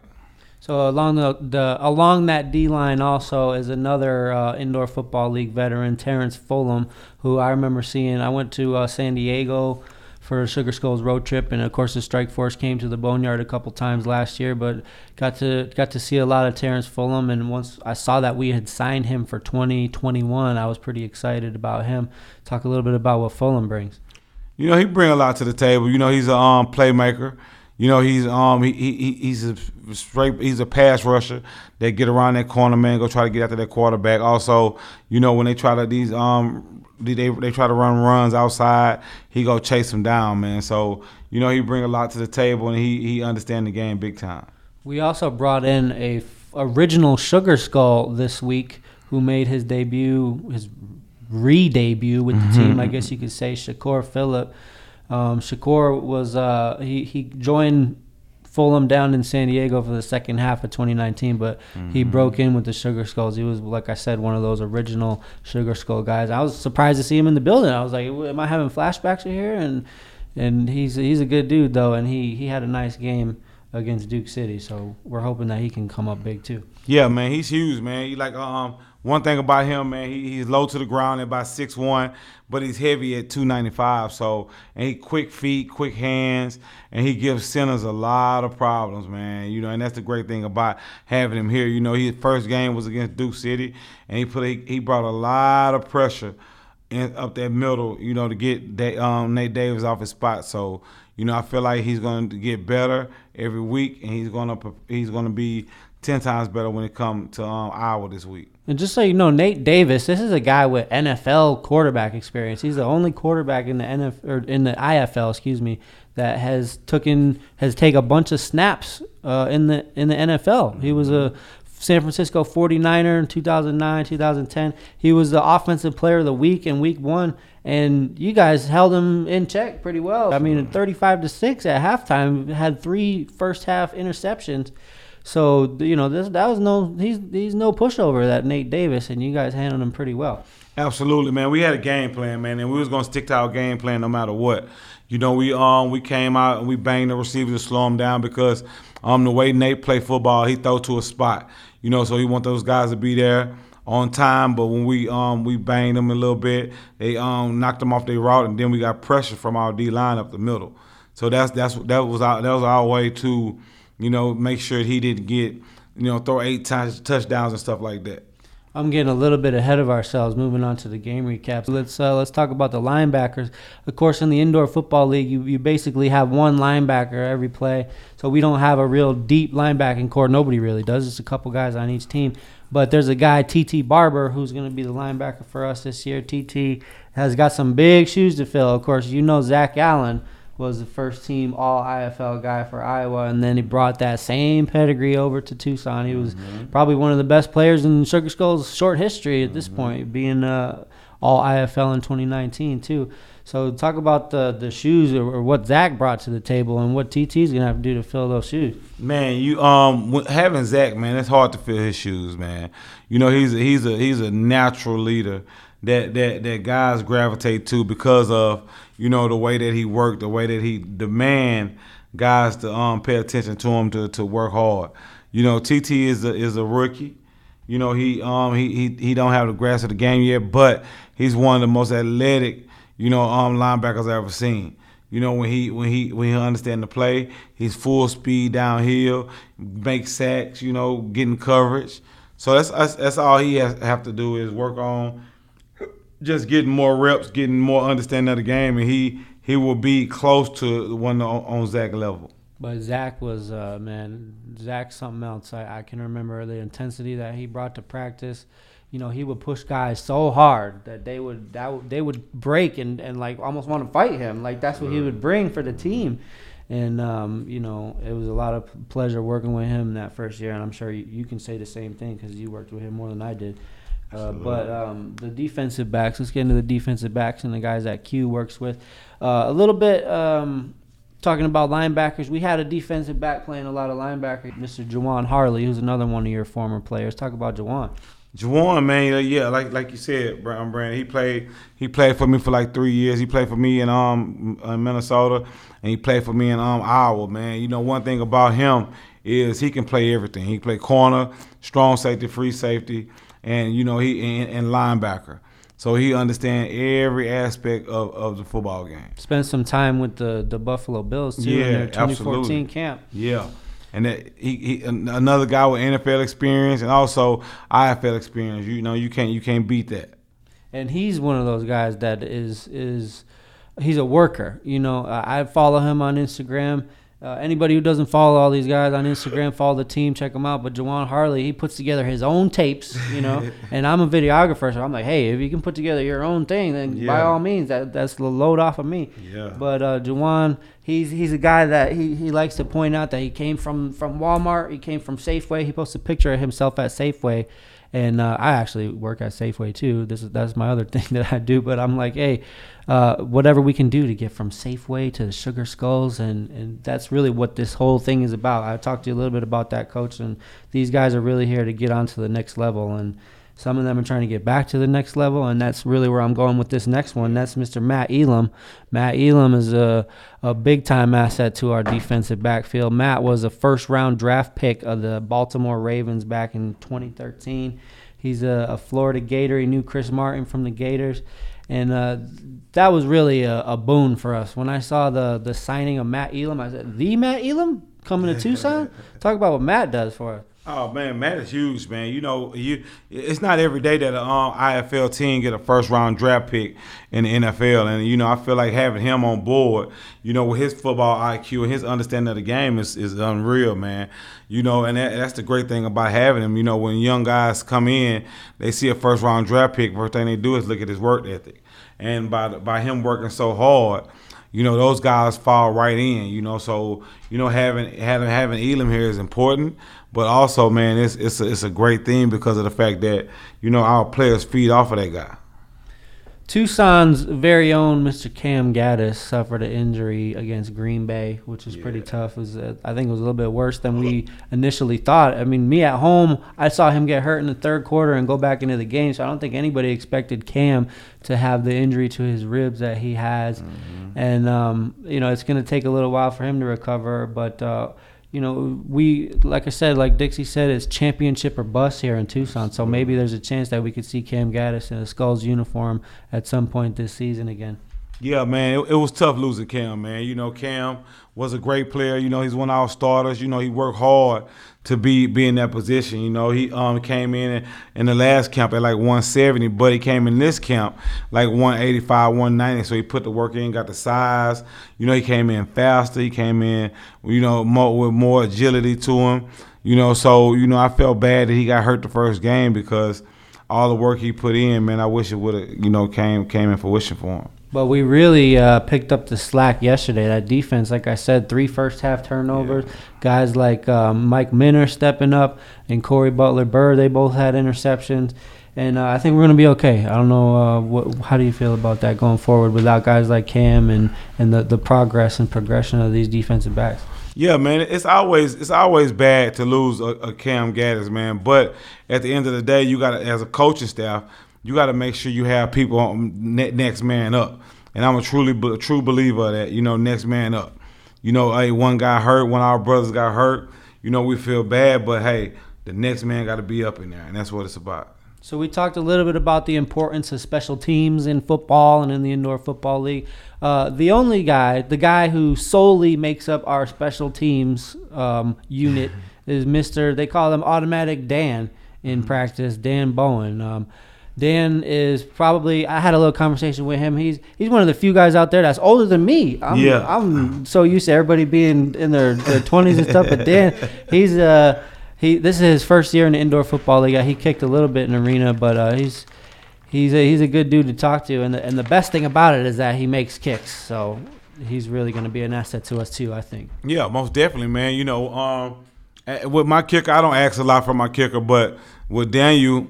So along the, the along that D line also is another uh, indoor football league veteran, Terrence Fulham, who I remember seeing. I went to uh, San Diego for Sugar Skulls road trip, and of course the Strike Force came to the Boneyard a couple times last year. But got to got to see a lot of Terrence Fulham, and once I saw that we had signed him for 2021, I was pretty excited about him. Talk a little bit about what Fulham brings. You know, he bring a lot to the table. You know, he's a um, playmaker. You know, he's um he, he he's a straight he's a pass rusher. They get around that corner man, go try to get after that quarterback. Also, you know, when they try to these um they they try to run runs outside, he go chase them down, man. So you know, he bring a lot to the table, and he he understand the game big time. We also brought in a f- original Sugar Skull this week, who made his debut, his re-debut with the mm-hmm. team, I guess you could say. Shakur Phillip. Um, Shakur was uh, he he joined Fulham down in San Diego for the second half of 2019, but mm-hmm. he broke in with the Sugar Skulls. He was, like I said, one of those original Sugar Skull guys. I was surprised to see him in the building. I was like, "Am I having flashbacks here?" And and he's he's a good dude though, and he he had a nice game against Duke City. So we're hoping that he can come up big too. Yeah, man, he's huge, man. He like um one thing about him, man, he, he's low to the ground at about six one, but he's heavy at two ninety five. So and he quick feet, quick hands, and he gives centers a lot of problems, man. You know, and that's the great thing about having him here. You know, his first game was against Duke City, and he put he, he brought a lot of pressure in, up that middle. You know, to get that, um, Nate Davis off his spot. So you know, I feel like he's going to get better every week, and he's going to he's going to be ten times better when it comes to um, Iowa this week. And just so you know, Nate Davis, this is a guy with NFL quarterback experience. He's the only quarterback in the NFL or in the IFL, excuse me, that has taken has taken a bunch of snaps uh, in the in the NFL. He was a San Francisco 49er in 2009, 2010. He was the offensive player of the week in week 1 and you guys held him in check pretty well. I mean, 35 to 6 at halftime, had three first half interceptions So you know, this that was no he's he's no pushover that Nate Davis, and you guys handled him pretty well. Absolutely, man. We had a game plan, man, and we was gonna stick to our game plan no matter what. You know, we um we came out and we banged the receivers to slow them down because um the way Nate play football, he throw to a spot. You know, so he want those guys to be there on time. But when we um we banged them a little bit, they um knocked them off their route, and then we got pressure from our D line up the middle. So that's that's that was our that was our way to, you know, make sure he didn't get, you know, throw eight touchdowns and stuff like that. I'm getting a little bit ahead of ourselves. Moving on to the game recaps. Let's uh, let's talk about the linebackers. Of course, in the indoor football league, you, you basically have one linebacker every play. So we don't have a real deep linebacking corps. Nobody really does. It's a couple guys on each team. But there's a guy, TT Barber, who's going to be the linebacker for us this year. TT has got some big shoes to fill. Of course, you know Zach Allen was the first team All IFL guy for Iowa, and then he brought that same pedigree over to Tucson. He was mm-hmm. probably one of the best players in Sugar Skull's short history at this mm-hmm. point, being uh, All IFL in 2019 too. So talk about the the shoes or, or, what Zach brought to the table and what TT's gonna have to do to fill those shoes. Man, you um having Zach, man, it's hard to fill his shoes, man. You know he's a, he's a he's a natural leader that that that guys gravitate to because of you know the way that he worked, the way that he demand guys to um pay attention to him to to work hard. You know, TT is a is a rookie. You know, he um he he he don't have the grasp of the game yet, but he's one of the most athletic, you know, um linebackers I've ever seen. You know, when he when he when he understand the play, he's full speed downhill, make sacks, you know, getting coverage. So that's that's, that's all he has have to do is work on just getting more reps, getting more understanding of the game, and he he will be close to the one on, on Zach level. But Zach was uh, man, Zach something else. I, I can remember the intensity that he brought to practice. You know, he would push guys so hard that they would that they would break and, and like almost want to fight him. Like that's what he would bring for the team. And um, you know, it was a lot of pleasure working with him that first year, and I'm sure you, you can say the same thing because you worked with him more than I did. Uh, but um, the defensive backs, let's get into the defensive backs and the guys that Q works with. Uh, a little bit um, talking about linebackers. We had a defensive back playing a lot of linebackers, Mr. Jawan Harley, who's another one of your former players. Talk about Jawan. Jawan, man, yeah, like like you said, Brandon, he played he played for me for like three years. He played for me in um in Minnesota, and he played for me in um Iowa. Man, you know one thing about him is he can play everything. He can play corner, strong safety, free safety and you know he and, and linebacker. So he understand every aspect of, of the football game. Spent some time with the, the Buffalo Bills too yeah, in their 2014 absolutely. camp. Yeah. And that he, he another guy with NFL experience and also IFL experience. You know, you can't you can't beat that. And he's one of those guys that is is he's a worker. You know, I follow him on Instagram uh, anybody who doesn't follow all these guys on Instagram, follow the team, check them out. But Jawan Harley, he puts together his own tapes, you know. and I'm a videographer, so I'm like, hey, if you can put together your own thing, then yeah. by all means, that that's the load off of me. Yeah. But uh, Jawan, he's he's a guy that he, he likes to point out that he came from from Walmart, he came from Safeway. He posts a picture of himself at Safeway and uh, I actually work at Safeway too. This is that's my other thing that I do. But I'm like, hey, uh, whatever we can do to get from Safeway to Sugar Skulls, and and that's really what this whole thing is about. I talked to you a little bit about that, coach, and these guys are really here to get on to the next level and. Some of them are trying to get back to the next level, and that's really where I'm going with this next one. That's Mr. Matt Elam. Matt Elam is a, a big time asset to our defensive backfield. Matt was a first round draft pick of the Baltimore Ravens back in 2013. He's a, a Florida Gator. He knew Chris Martin from the Gators. And uh, that was really a, a, boon for us. When I saw the the signing of Matt Elam, I said, "The Matt Elam coming to Tucson? Talk about what Matt does for us." Oh man, Matt is huge, man. You know, you it's not every day that an um, IFL team get a first round draft pick in the NFL, and you know, I feel like having him on board, you know, with his football IQ and his understanding of the game is, is unreal, man. You know, and that, that's the great thing about having him. You know, when young guys come in, they see a first round draft pick. First thing they do is look at his work ethic, and by by him working so hard you know those guys fall right in. You know, so you know having having having Elam here is important, but also man, it's it's a, it's a great thing because of the fact that you know our players feed off of that guy. Tucson's very own Mr. Cam Gaddis suffered an injury against Green Bay, which was yeah. pretty tough. It was uh, I think it was a little bit worse than we initially thought. I mean, me at home, I saw him get hurt in the third quarter and go back into the game, so I don't think anybody expected Cam to have the injury to his ribs that he has. Mm-hmm. And um, you know, it's going to take a little while for him to recover, but. Uh, you know, we like I said, like Dixie said, it's championship or bust here in Tucson. So maybe there's a chance that we could see Cam Gaddis in a Skulls uniform at some point this season again. Yeah, man, it, it, was tough losing Cam, man. You know, Cam was a great player. You know, he's one of our starters. You know, he worked hard to be be in that position. You know, he um came in in the last camp at like 170, but he came in this camp like 185, 190. So he put the work in, got the size. You know, he came in faster. He came in, you know, more, with more agility to him. You know, so you know, I felt bad that he got hurt the first game because all the work he put in, man. I wish it would have, you know, came came in fruition for him. But we really uh, picked up the slack yesterday. That defense, like I said, three first half turnovers. Yeah. Guys like um, Mike Minter stepping up and Corey Butler Burr, they both had interceptions. And uh, I think we're going to be okay. I don't know. Uh, what, how do you feel about that going forward without guys like Cam and, and the, the progress and progression of these defensive backs? Yeah, man, it's always it's always bad to lose a, a Cam Gaddis, man. But at the end of the day, you got to, as a coaching staff, you got to make sure you have people on next man up. And I'm a truly a true believer that. You know, next man up. You know, hey, one guy hurt, one of our brothers got hurt. You know, we feel bad, but hey, the next man got to be up in there, and that's what it's about. So we talked a little bit about the importance of special teams in football and in the indoor football league. Uh, the only guy, the guy who solely makes up our special teams um, unit, is Mister. They call him Automatic Dan in practice, Dan Bowen. Um, Dan is probably. I had a little conversation with him. He's he's one of the few guys out there that's older than me. I'm, yeah, I'm so used to everybody being in their twenties and stuff. But Dan, he's uh he this is his first year in the indoor football league. He kicked a little bit in arena, but uh, he's he's a, he's a good dude to talk to. And the, and the best thing about it is that he makes kicks. So he's really going to be an asset to us too. I think. Yeah, most definitely, man. You know, um, with my kicker, I don't ask a lot from my kicker, but with Daniel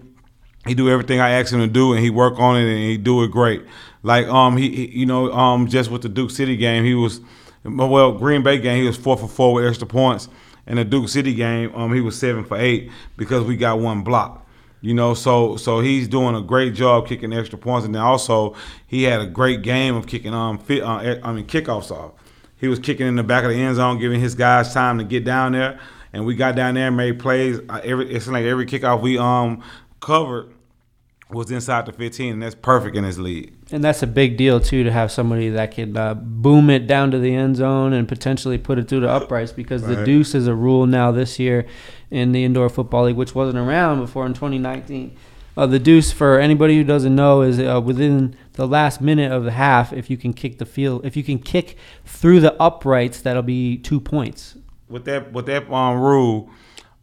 he do everything I ask him to do, and he work on it, and he do it great. Like um, he, he you know um, just with the Duke City game, he was well Green Bay game, he was four for four with extra points. In the Duke City game, um, he was seven for eight because we got one block. You know, so so he's doing a great job kicking extra points, and then also he had a great game of kicking um fit, uh, I mean kickoffs off. He was kicking in the back of the end zone, giving his guys time to get down there, and we got down there and made plays. Every it's like every kickoff we um covered was inside the 15, and that's perfect in his league. And that's a big deal too to have somebody that can uh, boom it down to the end zone and potentially put it through the uprights because right. the deuce is a rule now this year in the indoor football league, which wasn't around before in 2019. Uh, the deuce, for anybody who doesn't know, is uh, within the last minute of the half. If you can kick the field, if you can kick through the uprights, that'll be two points. With that, with that um, rule,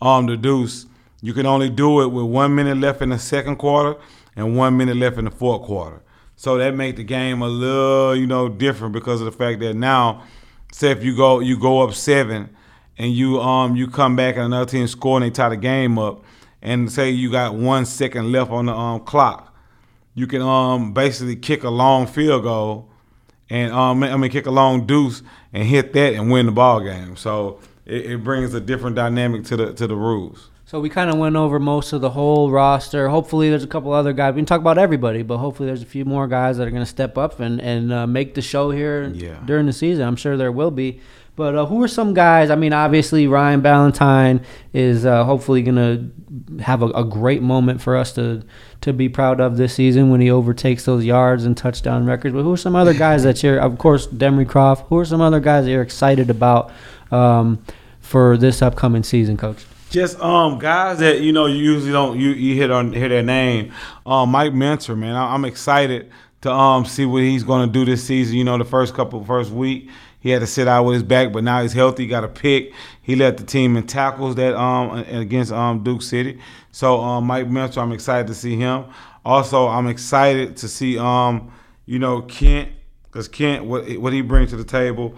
um, the deuce you can only do it with one minute left in the second quarter and one minute left in the fourth quarter. So that make the game a little, you know, different because of the fact that now, say if you go you go up seven, and you um you come back and another team score and they tie the game up, and say you got one second left on the um clock, you can um basically kick a long field goal, and um I mean kick a long deuce and hit that and win the ball game. So it, it brings a different dynamic to the to the rules. So we kind of went over most of the whole roster. Hopefully, there's a couple other guys. We can talk about everybody, but hopefully, there's a few more guys that are going to step up and and uh, make the show here yeah. during the season. I'm sure there will be. But uh, who are some guys? I mean, obviously Ryan Balentine is uh, hopefully going to have a, a, great moment for us to to be proud of this season when he overtakes those yards and touchdown records. But who are some other guys that you're, of course, Demry Croft. Who are some other guys that you're excited about um, for this upcoming season, Coach? Just um guys that you know you usually don't you, you hit on hear their name. Um, Mike Minter, man, I, am excited to um see what he's going to do this season. You know, the first couple first week he had to sit out with his back, but now he's healthy. Got a pick. He led the team in tackles that um against um Duke City. So um Mike Minter, I'm excited to see him. Also, I'm excited to see um you know Kent because Kent what what he brings to the table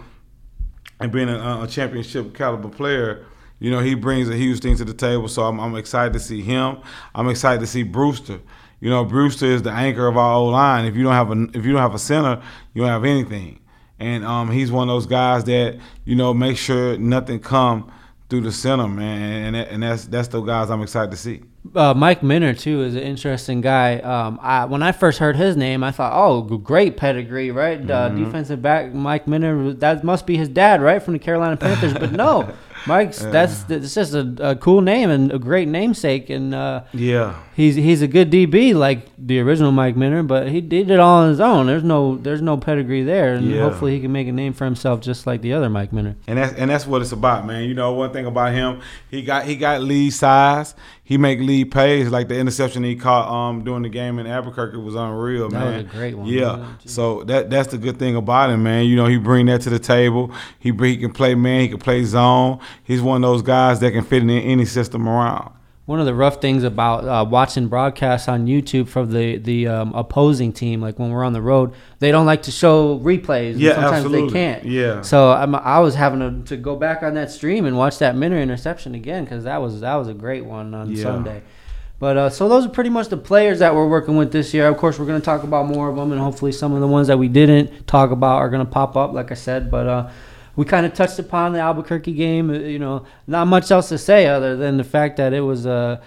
and being a, a championship caliber player you know, he brings a huge thing to the table. So I'm, I'm excited to see him. I'm excited to see Brewster. You know, Brewster is the anchor of our old line. If you don't have a if you don't have a center, you don't have anything. And um, he's one of those guys that you know make sure nothing come through the center, man. And, and that's that's the guys I'm excited to see. Uh, Mike Minter too is an interesting guy. Um, I, when I first heard his name, I thought, oh, great pedigree, right? Uh, mm-hmm. defensive back Mike Minter. That must be his dad, right, from the Carolina Panthers. but no, Mike's that's it's just a, a, cool name and a great namesake, and uh, yeah, he's he's a good DB like the original Mike Minter, but he did it all on his own. There's no there's no pedigree there, and yeah. hopefully he can make a name for himself just like the other Mike Minter. And that's and that's what it's about, man. You know, one thing about him, he got he got lead size. He make lead plays like the interception he caught um during the game in Albuquerque was unreal, that man. That was a great one. Yeah. So that that's the good thing about him, man. You know, he bring that to the table. He he can play man. He can play zone. He's one of those guys that can fit in any system around one of the rough things about uh, watching broadcasts on YouTube from the the um, opposing team, like when we're on the road, they don't like to show replays. Yeah, sometimes absolutely. they can't. Yeah. So I'm, i was having to, to, go back on that stream and watch that Minter interception again because that was that was a great one on yeah. Sunday. But uh, so those are pretty much the players that we're working with this year. Of course, we're going to talk about more of them, and hopefully some of the ones that we didn't talk about are going to pop up, like I said. But uh, we kind of touched upon the Albuquerque game. Uh, you know, not much else to say other than the fact that it was a. Uh,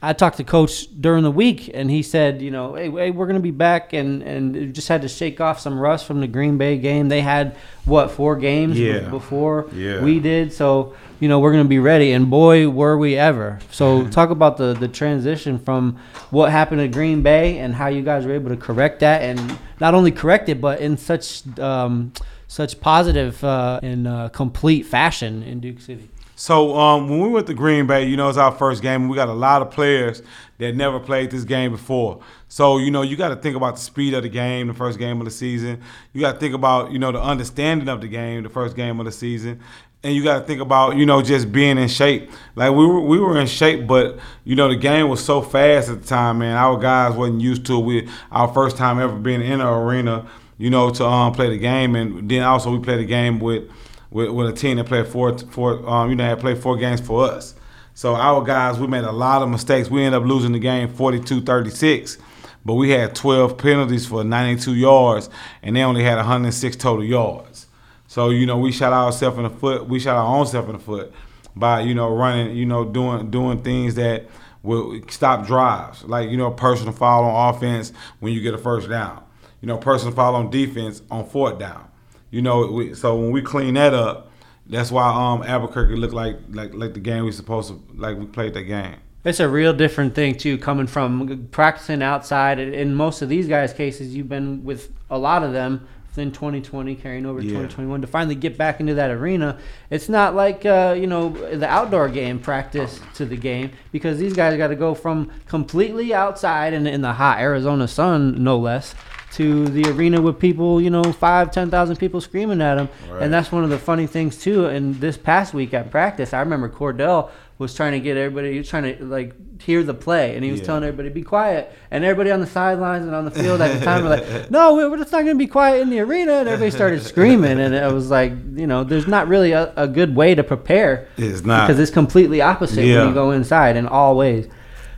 I talked to coach during the week, and he said, you know, hey, hey we're going to be back, and and just had to shake off some rust from the Green Bay game. They had what four games yeah. before yeah. we did, so you know we're going to be ready. And boy, were we ever! So talk about the the transition from what happened at Green Bay and how you guys were able to correct that, and not only correct it, but in such. Um, such positive uh, and uh, complete fashion in Duke City. So um, when we went to Green Bay, you know, it's our first game. We got a lot of players that never played this game before. So you know, you got to think about the speed of the game, the first game of the season. You got to think about you know the understanding of the game, the first game of the season, and you got to think about you know just being in shape. Like we were we were in shape, but you know the game was so fast at the time, man. Our guys wasn't used to it. We our first time ever being in an arena you know, to um, play the game. And then also we played the game with, with, with a team that played four, four um, you know, had played four games for us. So our guys, we made a lot of mistakes. We ended up losing the game 42-36, but we had 12 penalties for 92 yards, and they only had 106 total yards. So you know, we shot ourselves in the foot. We shot our own self in the foot by you know running, you know, doing doing things that will stop drives, like you know, personal foul on offense when you get a first down you know, personal foul on defense on fourth down. You know, we, so when we clean that up, that's why um Albuquerque looked like like like the game we supposed to like we played that game. It's a real different thing too, coming from practicing outside. In most of these guys' cases, you've been with a lot of them within 2020, carrying over yeah. 2021 to finally get back into that arena. It's not like uh, you know the outdoor game practice to the game because these guys got to go from completely outside and in the hot Arizona sun, no less, to the arena with people, you know, five, ten thousand people screaming at him. Right. And that's one of the funny things too. And this past week at practice, I remember Cordell was trying to get everybody, he was trying to like hear the play, and he was yeah. telling everybody be quiet. And everybody on the sidelines and on the field at the time were like, "No, we're just not going to be quiet in the arena." And everybody started screaming, and it was like, you know, there's not really a, a good way to prepare. It's not because it's completely opposite yeah. when you go inside in all ways.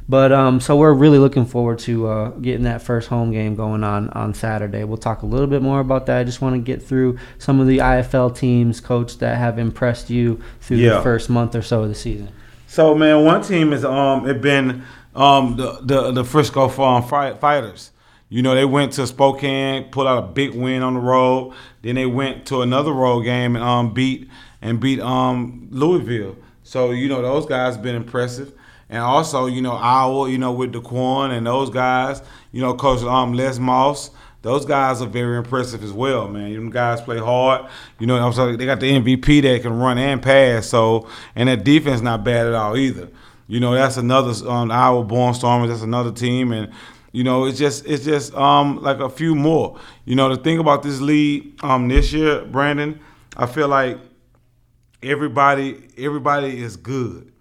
But um, so we're really looking forward to uh, getting that first home game going on on Saturday. We'll talk a little bit more about that. I just want to get through some of the IFL teams, coach, that have impressed you through yeah. the first month or so of the season. So man, one team has um it been um the the, the Frisco Farm Fighters. You know, they went to Spokane, put out a big win on the road. Then they went to another road game and um beat and beat um Louisville. So you know those guys have been impressive. And also, you know, Owl, you know, with Daquan and those guys, you know, Coach um, Les Moss, those guys are very impressive as well, man. Them guys play hard. You know, I'm sorry, they got the MVP that can run and pass. So, and that defense not bad at all either. You know, that's another um, Iowa Barnstormers. That's another team, and you know, it's just it's just um like a few more. You know, the thing about this league um this year, Brandon, I feel like everybody everybody is good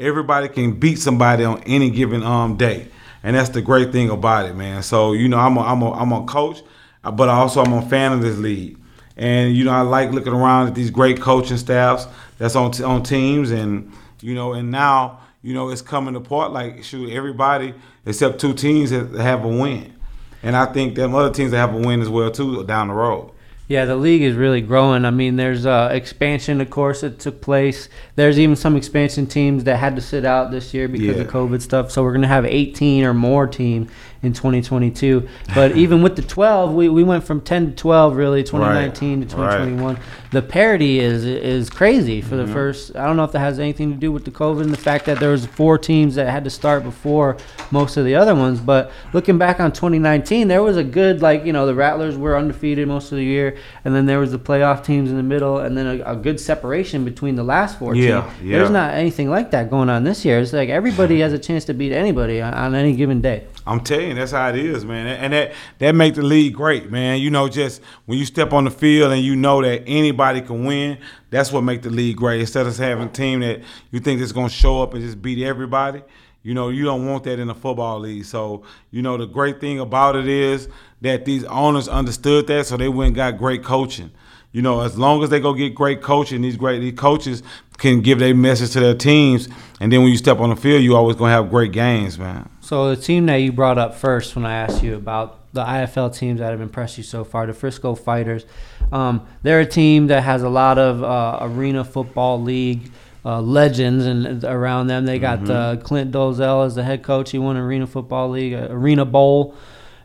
everybody can beat somebody on any given um day, and that's the great thing about it, man. So you know, I'm a, I'm a, I'm a coach, but also I'm a fan of this league, and you know, I like looking around at these great coaching staffs that's on t- on teams, and you know, and now you know, it's coming apart. Like shoot, everybody except two teams have a win, and I think them other teams that have a win as well too down the road. Yeah, the league is really growing. I mean, there's uh, expansion, of course, that took place. There's even some expansion teams that had to sit out this year because yeah. of COVID stuff. So we're going to have 18 or more teams in 2022. But even with the 12, we, we went from 10 to 12 really 2019 right. to 2021. Right. The parity is is crazy for mm-hmm. the first. I don't know if that has anything to do with the COVID and the fact that there was four teams that had to start before most of the other ones. But looking back on 2019, there was a good like you know the Rattlers were undefeated most of the year, and then there was the playoff teams in the middle, and then a, a good separation between the last four yeah, teams. Yeah. There's not anything like that going on this year. It's like everybody has a chance to beat anybody on, on any given day. I'm telling you, that's how it is, man. And that that make the league great, man. You know, just when you step on the field and you know that anybody can win, that's what make the league great. Instead of having a team that you think is gonna show up and just beat everybody, you know, you don't want that in a football league. So, you know, the great thing about it is that these owners understood that, so they went and got great coaching. You know, as long as they go get great coaching, these great these coaches can give their message to their teams, and then when you step on the field, you always gonna have great games, man. So the team that you brought up first when I asked you about the IFL teams that have impressed you so far, the Frisco Fighters, um, they're a team that has a lot of uh, arena football league. Uh, legends and around them, they got mm-hmm. uh, Clint Dolezel as the head coach. He won Arena Football League, uh, Arena Bowl,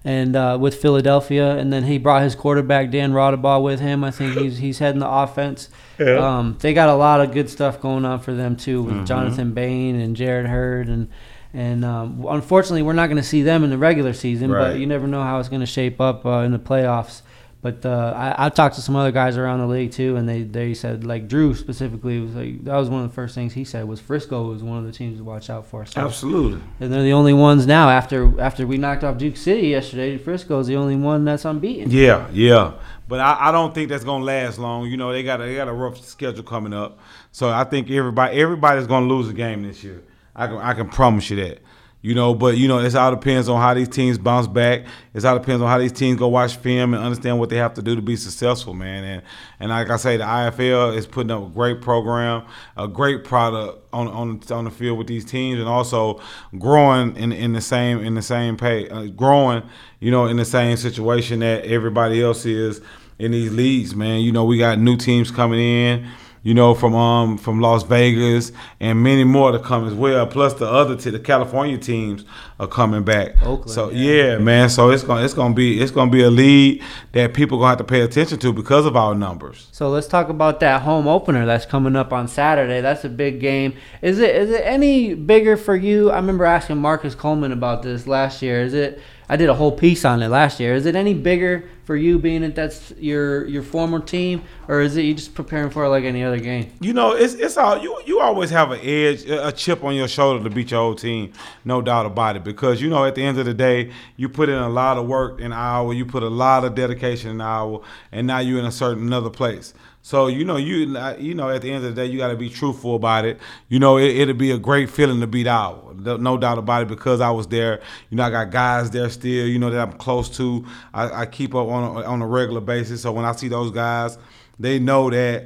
and uh, with Philadelphia, and then he brought his quarterback Dan Raudabaugh with him. I think he's he's heading the offense. Yeah. Um, they got a lot of good stuff going on for them too, with mm-hmm. Jonathan Bain and Jared Hurd and and um, unfortunately, we're not going to see them in the regular season, right. but you never know how it's going to shape up uh, in the playoffs. But uh, I, I talked to some other guys around the league too, and they, they said like Drew specifically was like that was one of the first things he said was Frisco was one of the teams to watch out for. So, Absolutely. And they're the only ones now after after we knocked off Duke City yesterday. Frisco is the only one that's unbeaten. Yeah, yeah. But I, I don't think that's gonna last long. You know they got a, they got a rough schedule coming up, so I think everybody everybody's gonna lose a game this year. I can I can promise you that. You know, but you know, it all depends on how these teams bounce back. It all depends on how these teams go watch film and understand what they have to do to be successful, man. And and like I say, the IFL is putting up a great program, a great product on on on the field with these teams, and also growing in in the same in the same pay, uh, growing, you know, in the same situation that everybody else is in these leagues, man. You know, we got new teams coming in you know, from um from Las Vegas and many more to come as well. Plus the other to the California teams are coming back. Oakland, so yeah. yeah. man. So it's gonna it's gonna be it's gonna be a lead that people gonna have to pay attention to because of our numbers. So let's talk about that home opener that's coming up on Saturday. That's a big game. Is it is it any bigger for you? I remember asking Marcus Coleman about this last year. Is it I did a whole piece on it last year. Is it any bigger for you being that that's your your former team, or is it you just preparing for it like any other game? You know, it's it's all you you always have an edge, a chip on your shoulder to beat your old team, no doubt about it. Because you know, at the end of the day, you put in a lot of work in hour, you put a lot of dedication in hour, and now you're in a certain another place. So you know you you know at the end of the day you got to be truthful about it. You know it, will be a great feeling to beat out, no doubt about it. Because I was there, you know I got guys there still. You know that I'm close to. I, I keep up on a, on a regular basis. So when I see those guys, they know that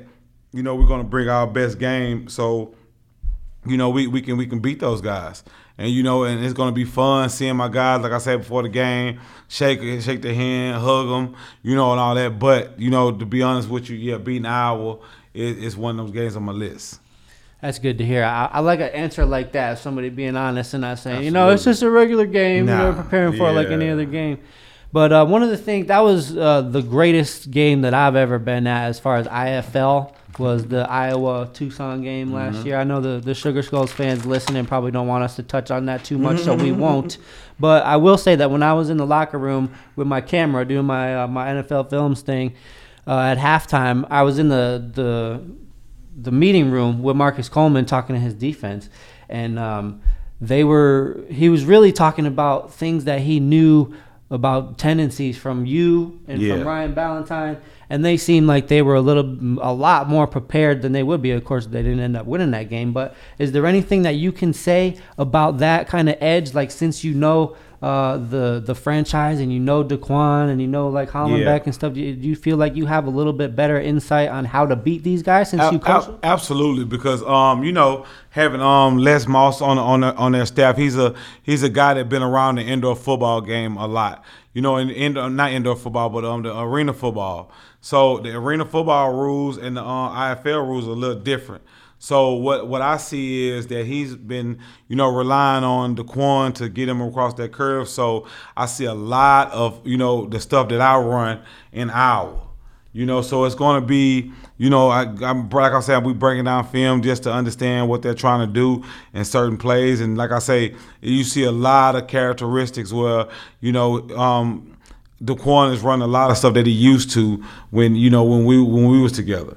you know we're gonna bring our best game. So you know we, we can we can beat those guys and you know, and it's gonna be fun seeing my guys. Like I said before the game, shake shake their hand, hug them, you know, and all that. But you know, to be honest with you, yeah, beating Iowa is, is one of those games on my list. That's good to hear. I, I, like an answer like that. Somebody being honest and not saying, Absolutely. you know, it's just a regular game. Nah, You're preparing for yeah. it like any other game. But uh, one of the things that was uh, the greatest game that I've ever been at as far as IFL was the Iowa Tucson game last mm-hmm. year. I know the the Sugar Skulls fans listening probably don't want us to touch on that too much, so we won't. But I will say that when I was in the locker room with my camera doing my uh, my NFL films thing uh, at halftime, I was in the the the meeting room with Marcus Coleman talking to his defense, and um, they were he was really talking about things that he knew about tendencies from you and yeah. from Ryan Balentine and they seemed like they were a little, a lot more prepared than they would be. Of course, they didn't end up winning that game. But is there anything that you can say about that kind of edge? Like since you know uh, the the franchise and you know Daquan and you know like Hollenbeck Yeah. and stuff, do you, do you feel like you have a little bit better insight on how to beat these guys since Ab- you coach? ab- absolutely, because um, you know, having um Les Moss on on their, on their staff, he's a he's a guy that been around the indoor football game a lot. You know, in indoor not indoor football, but um the arena football. So the arena football rules and the uh, IFL rules are a little different. So what what I see is that he's been, you know, relying on Daquan to get him across that curve. So I see a lot of, you know, the stuff that I run in our. You know, so it's going to be, you know, I, I'm like I said, we breaking down film just to understand what they're trying to do in certain plays, and like I say, you see a lot of characteristics where, you know, um, Daquan is running a lot of stuff that he used to when you know when we when we was together.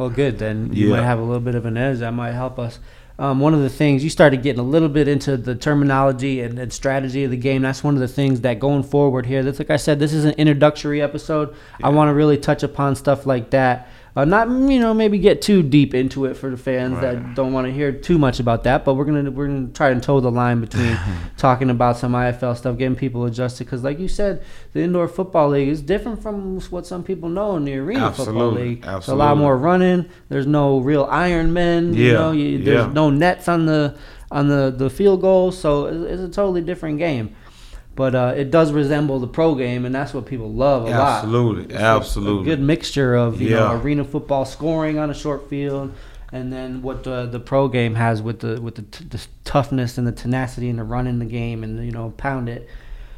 Well, good. Then you Yeah. might have a little bit of an edge. That might help us. Um, one of the things you started getting a little bit into the terminology and, and strategy of the game. That's one of the things that going forward here. That's like I said, this is an introductory episode. I want to really touch upon stuff like that. Uh, not you know maybe get too deep into it for the fans that don't want to hear too much about that. But we're gonna we're gonna try and toe the line between talking about some IFL stuff, getting people adjusted. Because like you said, the indoor football league is different from what some people know in the arena football Absolutely, league. It's a lot more running. There's no real Iron Men. You Yeah, know, you, there's yeah. no nets on the on the, the field goals, so it's, it's a totally different game. But uh, it does resemble the pro game, and that's what people love a lot. Absolutely, absolutely. A good mixture of you know arena football scoring on a short field, and then what the the pro game has with the with the, t- the toughness and the tenacity and the run in the game and you know pound it.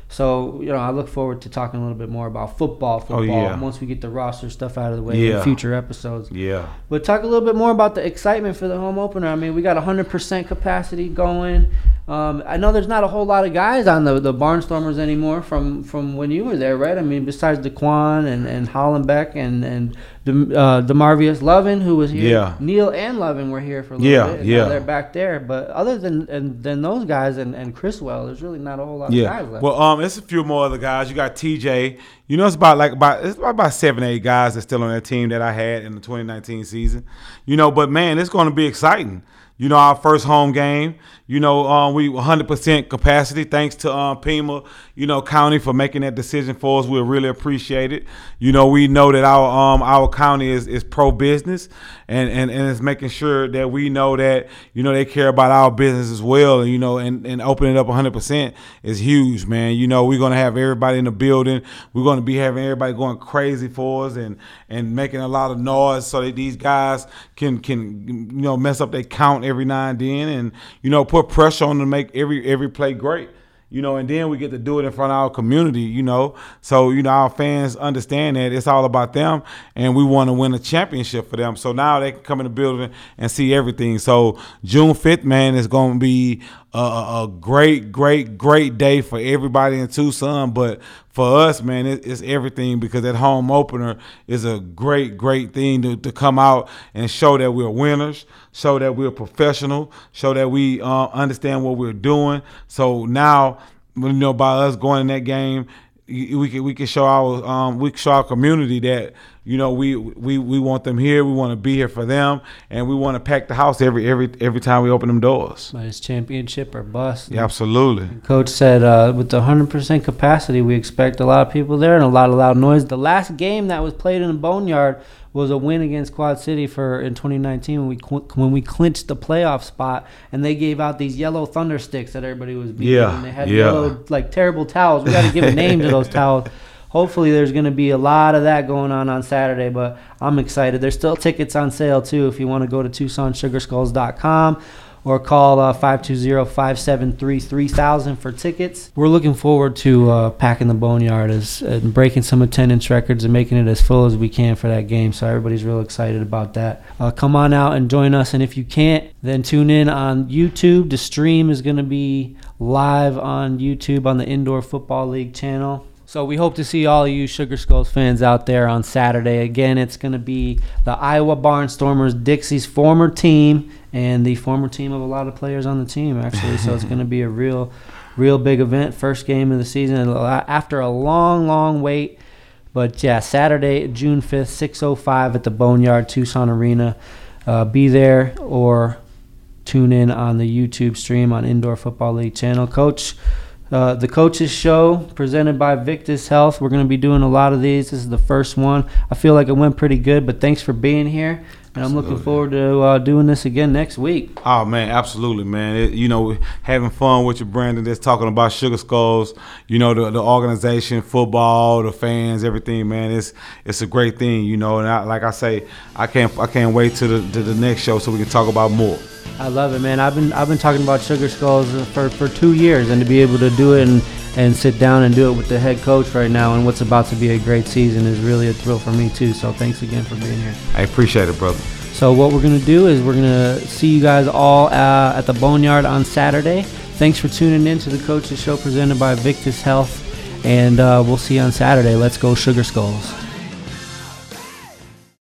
So you know, I look forward to talking a little bit more about football. Football Oh, yeah. once we get the roster stuff out of the way in future episodes. Yeah. But talk a little bit more about the excitement for the home opener. I mean, we got 100% capacity going. Um, I know there's not a whole lot of guys on the, the Barnstormers anymore from, from when you were there, right? I mean, besides Daquan and, and Hollenbeck and, and Dem, uh, Demarvius Lovin, who was here. Yeah. Neil and Lovin were here for a little Yeah, bit. and yeah. They're back there. But other than and, than those guys and, and Chriswell, there's really not a whole lot of guys Yeah. left. Well, um, it's a few more other guys. You got TJ. You know, it's about like about it's about, about seven, eight guys that's still on that team that I had in the 2019 season. You know, but man, it's going to be exciting. You know, our first home game. You know, um, we 100% capacity. Thanks to um, Pima, you know, County for making that decision for us. We really appreciate it. You know, we know that our um, our county is, is pro business, and, and and it's making sure that we know that you know they care about our business as well. And you know, and and opening up 100% is huge, man. You know, we're gonna have everybody in the building. We're gonna be having everybody going crazy for us and and making a lot of noise so that these guys can can you know mess up their count every now and then, and you know put pressure on them to make every every play great you know, and then we get to do it in front of our community, you know. So, you know, our fans understand that it's all about them and we want to win a championship for them. So now they can come in the building and see everything. So June 5th, man, is going to be a, a great, great, great day for everybody in Tucson. But for us, man, it, it's everything because that home opener is a great, great thing to, to come out and show that we're winners, show that we're professional, show that we uh, understand what we're doing. So now, you know, by us going in that game, we can we can show our um, we show our community that you know we we we want them here. We want to be here for them, and we want to pack the house every every every time we open them doors. But it's championship or bust. Yeah, absolutely. Coach said uh, with the 100% capacity, we expect a lot of people there and a lot of loud noise. The last game that was played in the Boneyard was a win against Quad City for in 2019 when we cl- when we clinched the playoff spot and they gave out these yellow thunder sticks that everybody was beating. Yeah, and they had yeah. yellow like terrible towels. We got to give a name to those towels. Hopefully, there's going to be a lot of that going on on Saturday, but I'm excited. There's still tickets on sale too if you want to go to TucsonSugarskulls.com or call uh, 520-573-3000 for tickets. We're looking forward to uh, packing the boneyard as, and breaking some attendance records and making it as full as we can for that game. So everybody's real excited about that. Uh, come on out and join us, and if you can't, then tune in on YouTube. The stream is going to be live on YouTube on the Indoor Football League channel. So we hope to see all of you Sugar Skulls fans out there on Saturday. Again, it's going to be the Iowa Barnstormers, Dixie's former team, and the former team of a lot of players on the team, actually. so it's going to be a real, real big event. First game of the season after a long, long wait. But yeah, Saturday, June 5th, 6.05 at the Boneyard Tucson Arena. Uh, be there or tune in on the YouTube stream on Indoor Football League channel. Coach, uh, the Coaches Show presented by Victus Health. We're going to be doing a lot of these. This is the first one. I feel like it went pretty good, but thanks for being here. And I'm looking forward to uh, doing this again next week. Oh man, absolutely, man. It, you know, having fun with you, Brandon. Just talking about Sugar Skulls. You know, the, the organization, football, the fans, everything, man. It's it's a great thing. You know, and I, like I say, I can't I can't wait to the to the next show so we can talk about more. I love it, man. I've been I've been talking about Sugar Skulls for, for two years, and to be able to do it and and sit down and do it with the head coach right now and what's about to be a great season is really a thrill for me too. So thanks again for being here. I appreciate it, brother. So what we're gonna do is we're gonna see you guys all uh, at the Boneyard on Saturday. Thanks for tuning in to the Coaches Show presented by Victus Health, and uh, we'll see you on Saturday. Let's go Sugar Skulls.